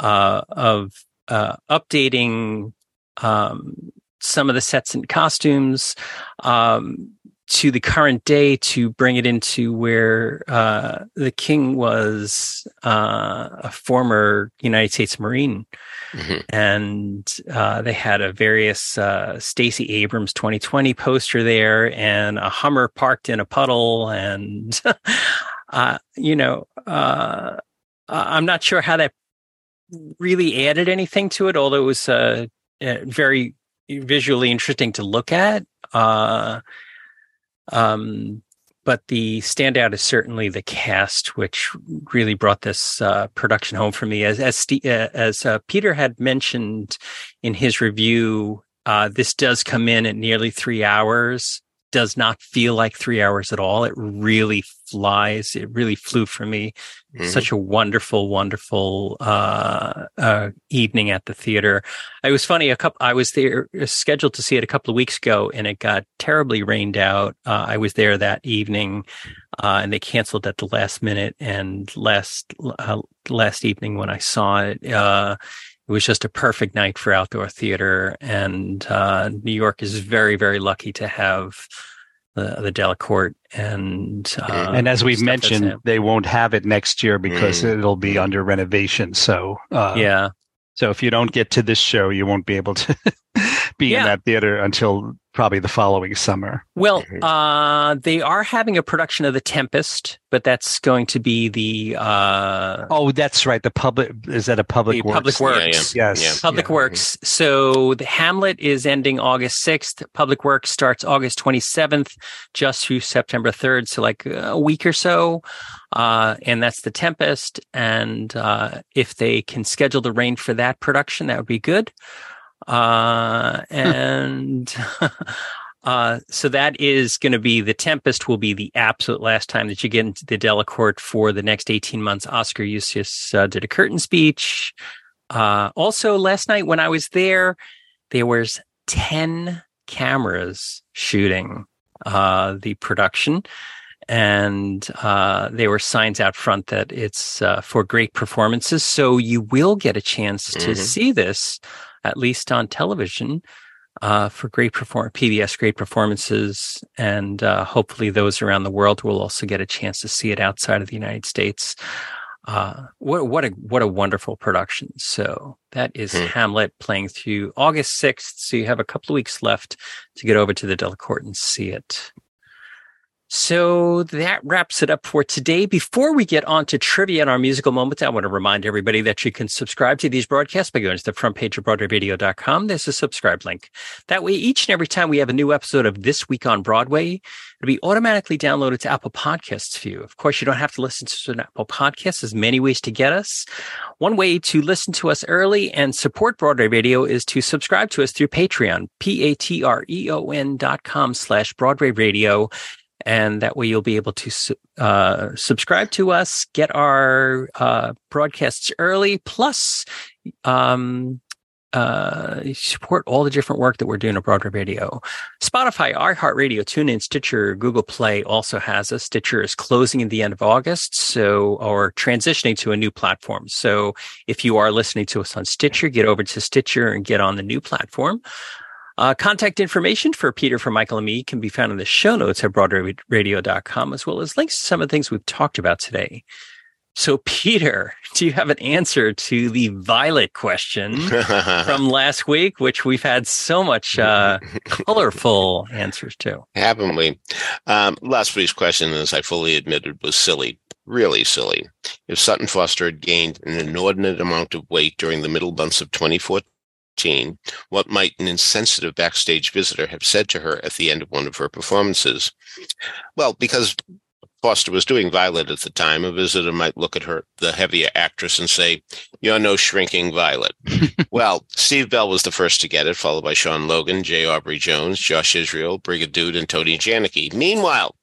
Speaker 2: uh, of, uh, updating, um, some of the sets and costumes, um, to the current day to bring it into where uh, the king was uh, a former United States Marine, mm-hmm. and uh, they had a various uh, Stacey Abrams 2020 poster there, and a Hummer parked in a puddle, and [LAUGHS] uh, you know, uh, I'm not sure how that really added anything to it, although it was very visually interesting to look at. Um, but the standout is certainly the cast, which really brought this uh, production home for me. As as, uh, as uh, Peter had mentioned in his review, uh, this does come in at nearly three hours. Does not feel like three hours at all. It really flies. It really flew for me. Mm-hmm. Such a wonderful, wonderful uh, uh, evening at the theater. It was funny. A couple, I was there uh, scheduled to see it a couple of weeks ago, and it got terribly rained out. Uh, I was there that evening, uh, and they canceled at the last minute. And last uh, last evening when I saw it, it was just a perfect night for outdoor theater. And New York is very, very lucky to have the the Delacorte and
Speaker 4: uh, and as we've mentioned, they won't have it next year because mm. it'll be under renovation. So
Speaker 2: uh, yeah,
Speaker 4: so if you don't get to this show, you won't be able to [LAUGHS] be yeah. in that theater until probably the following summer.
Speaker 2: Well, uh, they are having a production of The Tempest, but that's going to be the. Uh,
Speaker 4: oh, that's right. The public is that a public works?
Speaker 2: Public Works.
Speaker 4: Yeah, yeah. Yes,
Speaker 2: Public yeah. Works. So the Hamlet is ending August sixth. Public Works starts August twenty seventh, just through September third. So like a week or so. Uh, and that's The Tempest. And uh, if they can schedule the rain for that production, that would be good. Uh, and [LAUGHS] uh, so that is going to be the Tempest will be the absolute last time that you get into the Delacorte for the next 18 months. Oskar Eustis uh, did a curtain speech. Uh, also, last night when I was there, there was 10 cameras shooting uh, the production. And uh, there were signs out front that it's uh, for great performances. So you will get a chance to mm-hmm. see this at least on television, uh, for great perform PBS great performances, and uh, hopefully those around the world will also get a chance to see it outside of the United States. Uh, what what a what a wonderful production! So that is mm. Hamlet playing through August sixth. So you have a couple of weeks left to get over to the Delacorte and see it. So that wraps it up for today. Before we get on to trivia and our musical moment, I want to remind everybody that you can subscribe to these broadcasts by going to the front page of BroadwayRadio.com. There's a subscribe link. That way, each and every time we have a new episode of This Week on Broadway, it'll be automatically downloaded to Apple Podcasts for you. Of course, you don't have to listen to an Apple Podcast. There's many ways to get us. One way to listen to us early and support Broadway Radio is to subscribe to us through Patreon, P-A-T-R-E-O-N dot com slash Broadway Radio and that way you'll be able to uh, subscribe to us, get our uh, broadcasts early, plus um, uh, support all the different work that we're doing at Broadway Radio. Spotify, iHeartRadio, TuneIn, Stitcher, Google Play also has us. Stitcher is closing at the end of August, so or transitioning to a new platform. So if you are listening to us on Stitcher, get over to Stitcher and get on the new platform. Uh, contact information for Peter, for Michael, and me can be found in the show notes at broadwayradio.com, as well as links to some of the things we've talked about today. So, [LAUGHS] Peter, do you have an answer to the violet question [LAUGHS] from last week, which we've had so much uh, [LAUGHS] colorful answers to?
Speaker 3: Haven't we? Um, last week's question, as I fully admitted, was silly, really silly. If Sutton Foster had gained an inordinate amount of weight during the middle months of 2014, what might an insensitive backstage visitor have said to her at the end of one of her performances? Well, because Foster was doing Violet at the time, a visitor might look at her, the heavier actress, and say, You're no shrinking Violet. [LAUGHS] well, Steve Bell was the first to get it, followed by Sean Logan, J. Aubrey Jones, Josh Israel, Brigadude, and Tony Janicki. Meanwhile,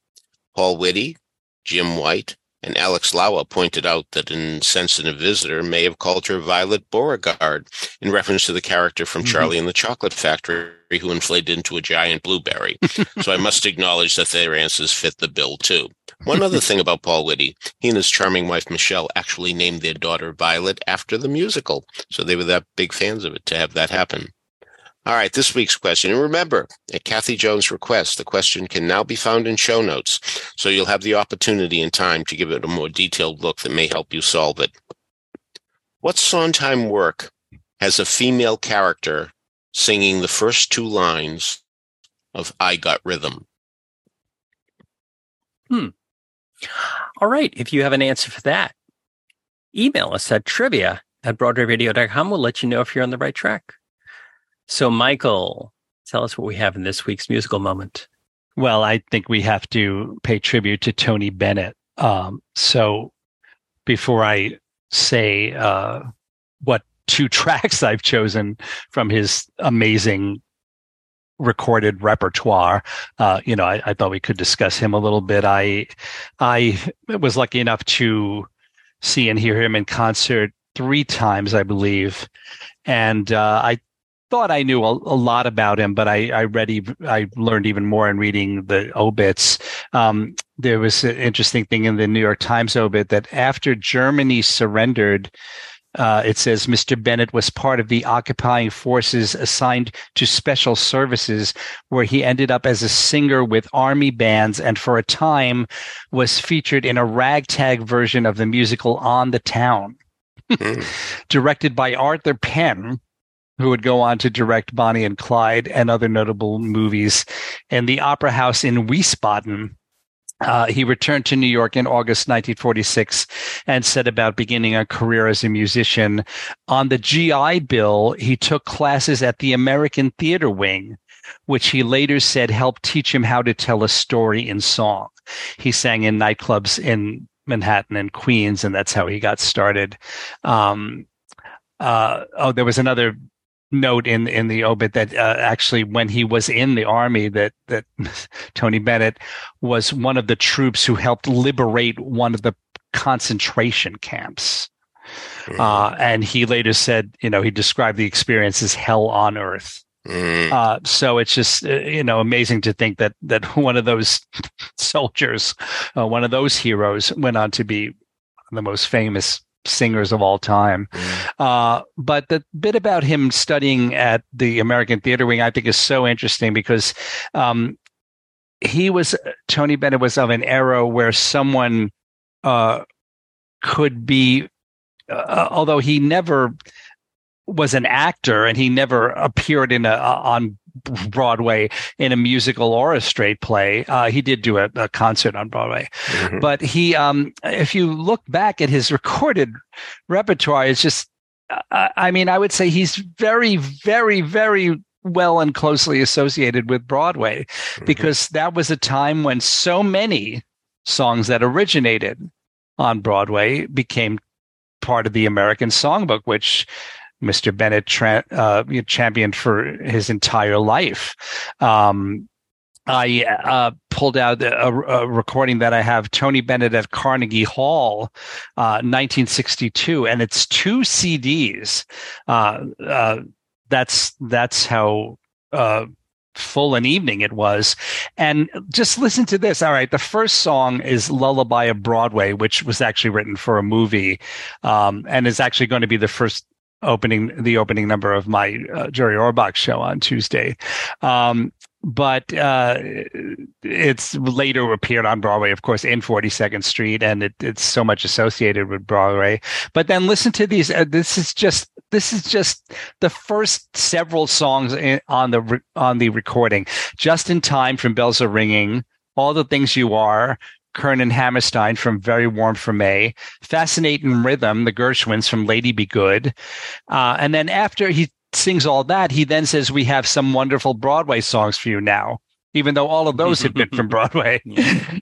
Speaker 3: Paul Whitty, Jim White, and Alex Lauer pointed out that an insensitive visitor may have called her Violet Beauregarde in reference to the character from mm-hmm. Charlie and the Chocolate Factory who inflated into a giant blueberry. [LAUGHS] so I must acknowledge that their answers fit the bill too. One other thing about Paul Whitty, he and his charming wife Michelle actually named their daughter Violet after the musical. So they were that big fans of it to have that happen. All right, this week's question. And remember, at Kathy Jones' request, the question can now be found in show notes. So you'll have the opportunity and time to give it a more detailed look that may help you solve it. What Sondheim work has a female character singing the first two lines of I Got Rhythm?
Speaker 2: Hmm. All right. If you have an answer for that, email us at trivia at broadwayradio.com. We'll let you know if you're on the right track. So, Michael, tell us what we have in this week's musical moment.
Speaker 4: Well, I think we have to pay tribute to Tony Bennett. Um, so, before I say uh, what two [LAUGHS] tracks I've chosen from his amazing recorded repertoire. Uh, you know, I, I, thought we could discuss him a little bit. I I was lucky enough to see and hear him in concert three times, I believe, and uh, I thought I knew a, a, lot about him, but I, I read, ev- I learned even more in reading the obits. Um, there was an interesting thing in the New York Times obit that after Germany surrendered, uh, it says Mr. Bennett was part of the occupying forces assigned to special services, where he ended up as a singer with army bands and for a time was featured in a ragtag version of the musical On the Town. Hmm. [LAUGHS] Directed by Arthur Penn, who would go on to direct Bonnie and Clyde and other notable movies, and the Opera House in Wiesbaden. Uh, he returned to New York in August 1946 and set about beginning a career as a musician. On the GI Bill, he took classes at the American Theater Wing, which he later said helped teach him how to tell a story in song. He sang in nightclubs in Manhattan and Queens, and that's how he got started. Um, uh, oh, there was another note in in the obit that uh, actually when he was in the army that that [LAUGHS] Tony Bennett was one of the troops who helped liberate one of the concentration camps. Mm. Uh, and he later said, you know, he described the experience as hell on earth. Mm. Uh, so it's just uh, you know amazing to think that that [LAUGHS] one of those [LAUGHS] soldiers, uh, one of those heroes, went on to be the most famous singers of all time. Mm. Uh, but the bit about him studying at the American Theater Wing, I think, is so interesting because um, he was Tony Bennett was of an era where someone uh, could be, uh, although he never was an actor and he never appeared in a on Broadway in a musical or a straight play. Uh, he did do a, a, concert on Broadway, mm-hmm. but he, um, if you look back at his recorded repertoire, it's just, uh, I mean, I would say he's very, very, very well and closely associated with Broadway mm-hmm. because that was a time when so many songs that originated on Broadway became part of the American Songbook, which Mr. Bennett tra- uh, championed for his entire life. Um, I uh, pulled out a, a, recording that I have Tony Bennett at Carnegie Hall, uh, 1962, and it's two CDs. Uh, uh, that's that's how uh, full an evening it was. And just listen to this. All right. The first song is Lullaby of Broadway, which was actually written for a movie um, and is actually going to be the first opening, the opening number of my uh, Jerry Orbach show on Tuesday. Um, but uh, it's later appeared on Broadway, of course, in 42nd Street, and it, it's so much associated with Broadway. But then listen to these. Uh, this is just this is just the first several songs in, on the re- on the recording. Just in time from Bells Are Ringing, All the Things You Are, Kern and Hammerstein from Very Warm for May, Fascinating Rhythm, the Gershwins from Lady Be Good. Uh, and then after he sings all that, he then says, We have some wonderful Broadway songs for you now, even though all of those had been from [LAUGHS] Broadway.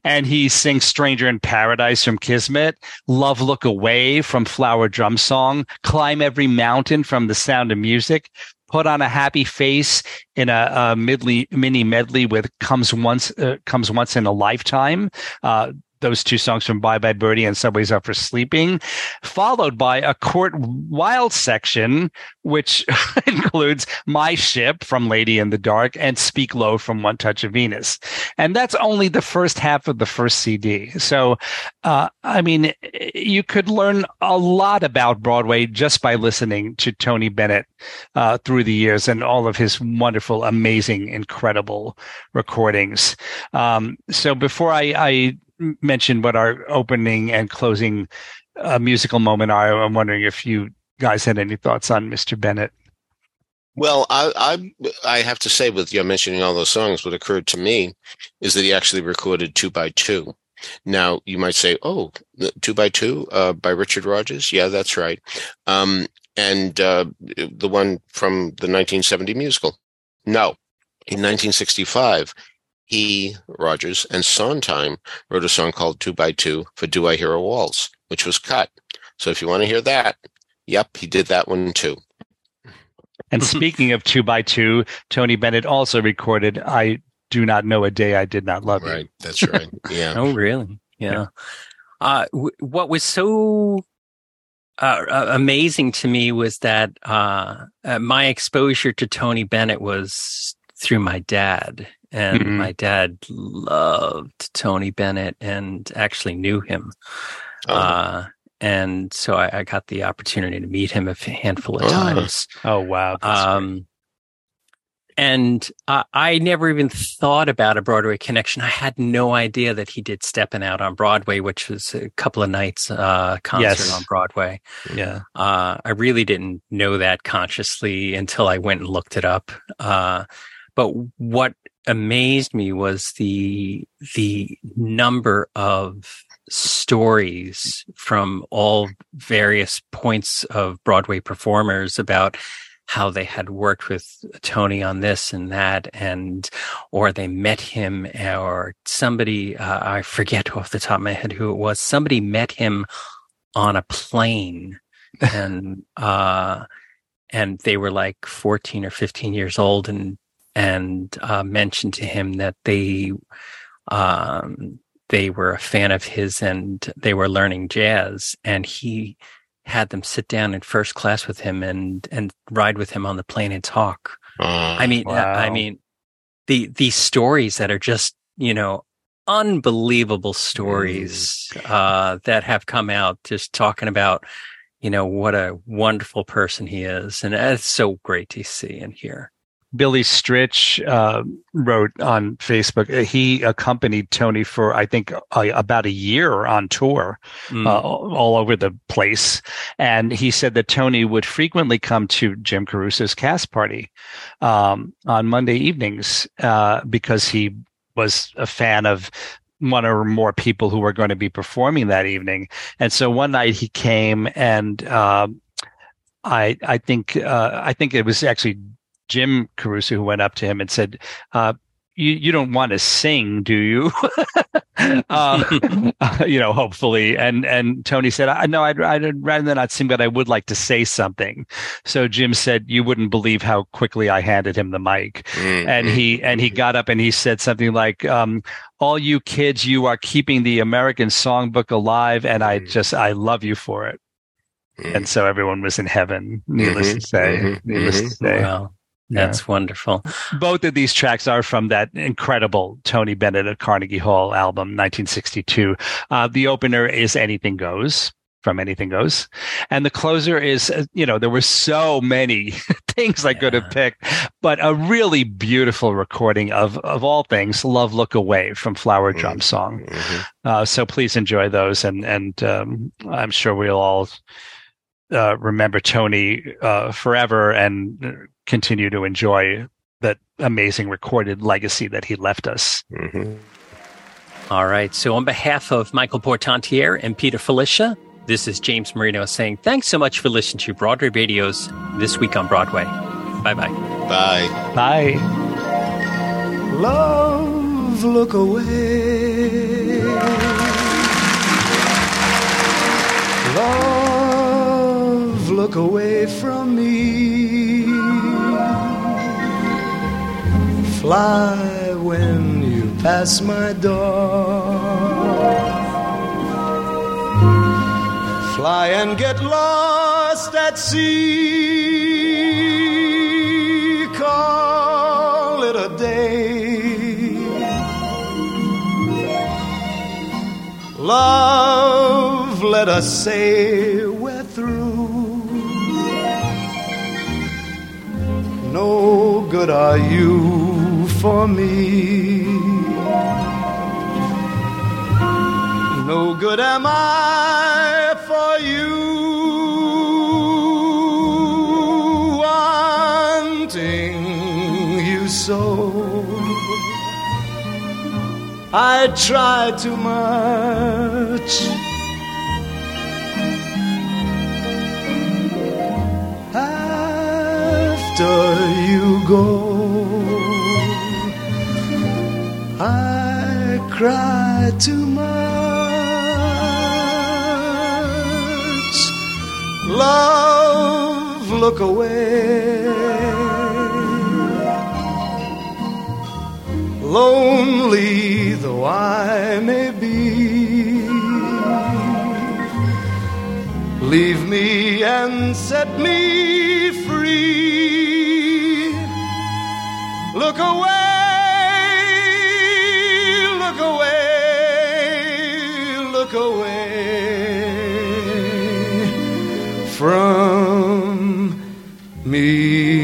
Speaker 4: and he sings Stranger in Paradise from Kismet, Love Look Away from Flower Drum Song, Climb Every Mountain from The Sound of Music, Put on a happy face in a, a midley, mini medley with comes once uh, comes once in a lifetime. Uh, those two songs from Bye Bye Birdie and Subways Are for Sleeping, followed by a Kurt Weill section, which [LAUGHS] includes My Ship from Lady in the Dark and Speak Low from One Touch of Venus. And that's only the first half of the first CD. So, uh, I mean, you could learn a lot about Broadway just by listening to Tony Bennett uh, through the years and all of his wonderful, amazing, incredible recordings. Um, so before I, I mention what our opening and closing uh, musical moment are. I'm wondering if you guys had any thoughts on Mr. Bennett.
Speaker 3: Well, I, I, I have to say, with you mentioning all those songs, what occurred to me is that he actually recorded two by two. Now you might say, "Oh, two by two uh, by Richard Rodgers." Yeah, that's right. Um, and uh, the one from the 1970 musical. No, in 1965, he, Rodgers, and Sondheim wrote a song called Two by Two for Do I Hear a Waltz, which was cut. So if you want to hear that, yep, he did that one too.
Speaker 4: And [LAUGHS] speaking of two by two, Tony Bennett also recorded I Do Not Know a Day I Did Not Love
Speaker 3: You. Right, that's right. [LAUGHS] Yeah.
Speaker 2: oh, really? Yeah. Uh, w- what was so uh, uh, amazing to me was that uh, uh, my exposure to Tony Bennett was through my dad and mm-hmm. my dad loved Tony Bennett and actually knew him. Oh. Uh, and so I, I, got the opportunity to meet him a handful of oh. times.
Speaker 4: Oh, wow.
Speaker 2: Um, and I, I, never even thought about a Broadway connection. I had no idea that he did Stepping Out on Broadway, which was a couple of nights uh, concert yes. on Broadway.
Speaker 4: Yeah,
Speaker 2: uh, I really didn't know that consciously until I went and looked it up. Uh, but what amazed me was the the number of stories from all various points of Broadway performers about how they had worked with Tony on this and that, and or they met him, or somebody uh, I forget off the top of my head who it was. Somebody met him on a plane, [LAUGHS] and uh, and they were like fourteen or fifteen years old, and and uh, mentioned to him that they um, they were a fan of his and they were learning jazz, and he had them sit down in first class with him and and ride with him on the plane and talk. I mean, wow. I mean, the these stories that are just you know unbelievable stories mm. uh, that have come out just talking about you know what a wonderful person he is and it's so great to see and hear
Speaker 4: Billy Stritch uh, wrote on Facebook. uh, He accompanied Tony for I think uh, about a year on tour,
Speaker 2: Mm.
Speaker 4: uh, all over the place, and he said that Tony would frequently come to Jim Caruso's cast party um, on Monday evenings uh, because he was a fan of one or more people who were going to be performing that evening. And so one night he came and um I I think uh, I think it was actually Jim Caruso who went up to him and said, uh, "You you don't want to sing, do you?" um, [LAUGHS] [LAUGHS] you know, hopefully. And and Tony said, "I know I'd, I'd rather not sing, but I would like to say something." So Jim said, "You wouldn't believe how quickly I handed him the mic."
Speaker 3: Mm,
Speaker 4: and he and he got up and he said something like um, all you kids you are keeping the american songbook alive and i
Speaker 3: Mm.
Speaker 4: just i love you for it
Speaker 3: Mm.
Speaker 4: and so everyone was in heaven needless to
Speaker 3: Mhm,
Speaker 4: say
Speaker 3: mhm,
Speaker 4: needless to
Speaker 3: mhm.
Speaker 4: say
Speaker 2: Wow.
Speaker 4: Yeah.
Speaker 2: That's wonderful.
Speaker 4: both of these tracks are from that incredible tony bennett at carnegie hall album 1962 uh, the opener is anything goes from anything goes and the closer is uh, you know there were so many [LAUGHS] things i could have picked but a really beautiful recording of of all things love look away from flower
Speaker 3: Mm.
Speaker 4: drum song
Speaker 3: Mhm.
Speaker 4: uh, so please enjoy those and and um, i'm sure we'll all uh, remember tony uh, forever and uh, continue to enjoy that amazing recorded legacy that he left us
Speaker 3: Mhm.
Speaker 2: All right. So, on behalf of Michael Portantiere and Peter Filichia, this is James Marino saying thanks so much for listening to Broadway Radio's This Week on Broadway. Bye bye.
Speaker 3: Bye.
Speaker 4: bye
Speaker 1: Love, look away. Love, look away from me. Fly when you pass my door. Fly and get lost at sea. Call it a day. Love, let us say we're through. No good are you for me. No good am I for you. Wanting you so. I try too much. After you go, cry too much. Love, look away. Lonely though I may be, leave me and set me free. Look away, look away from me.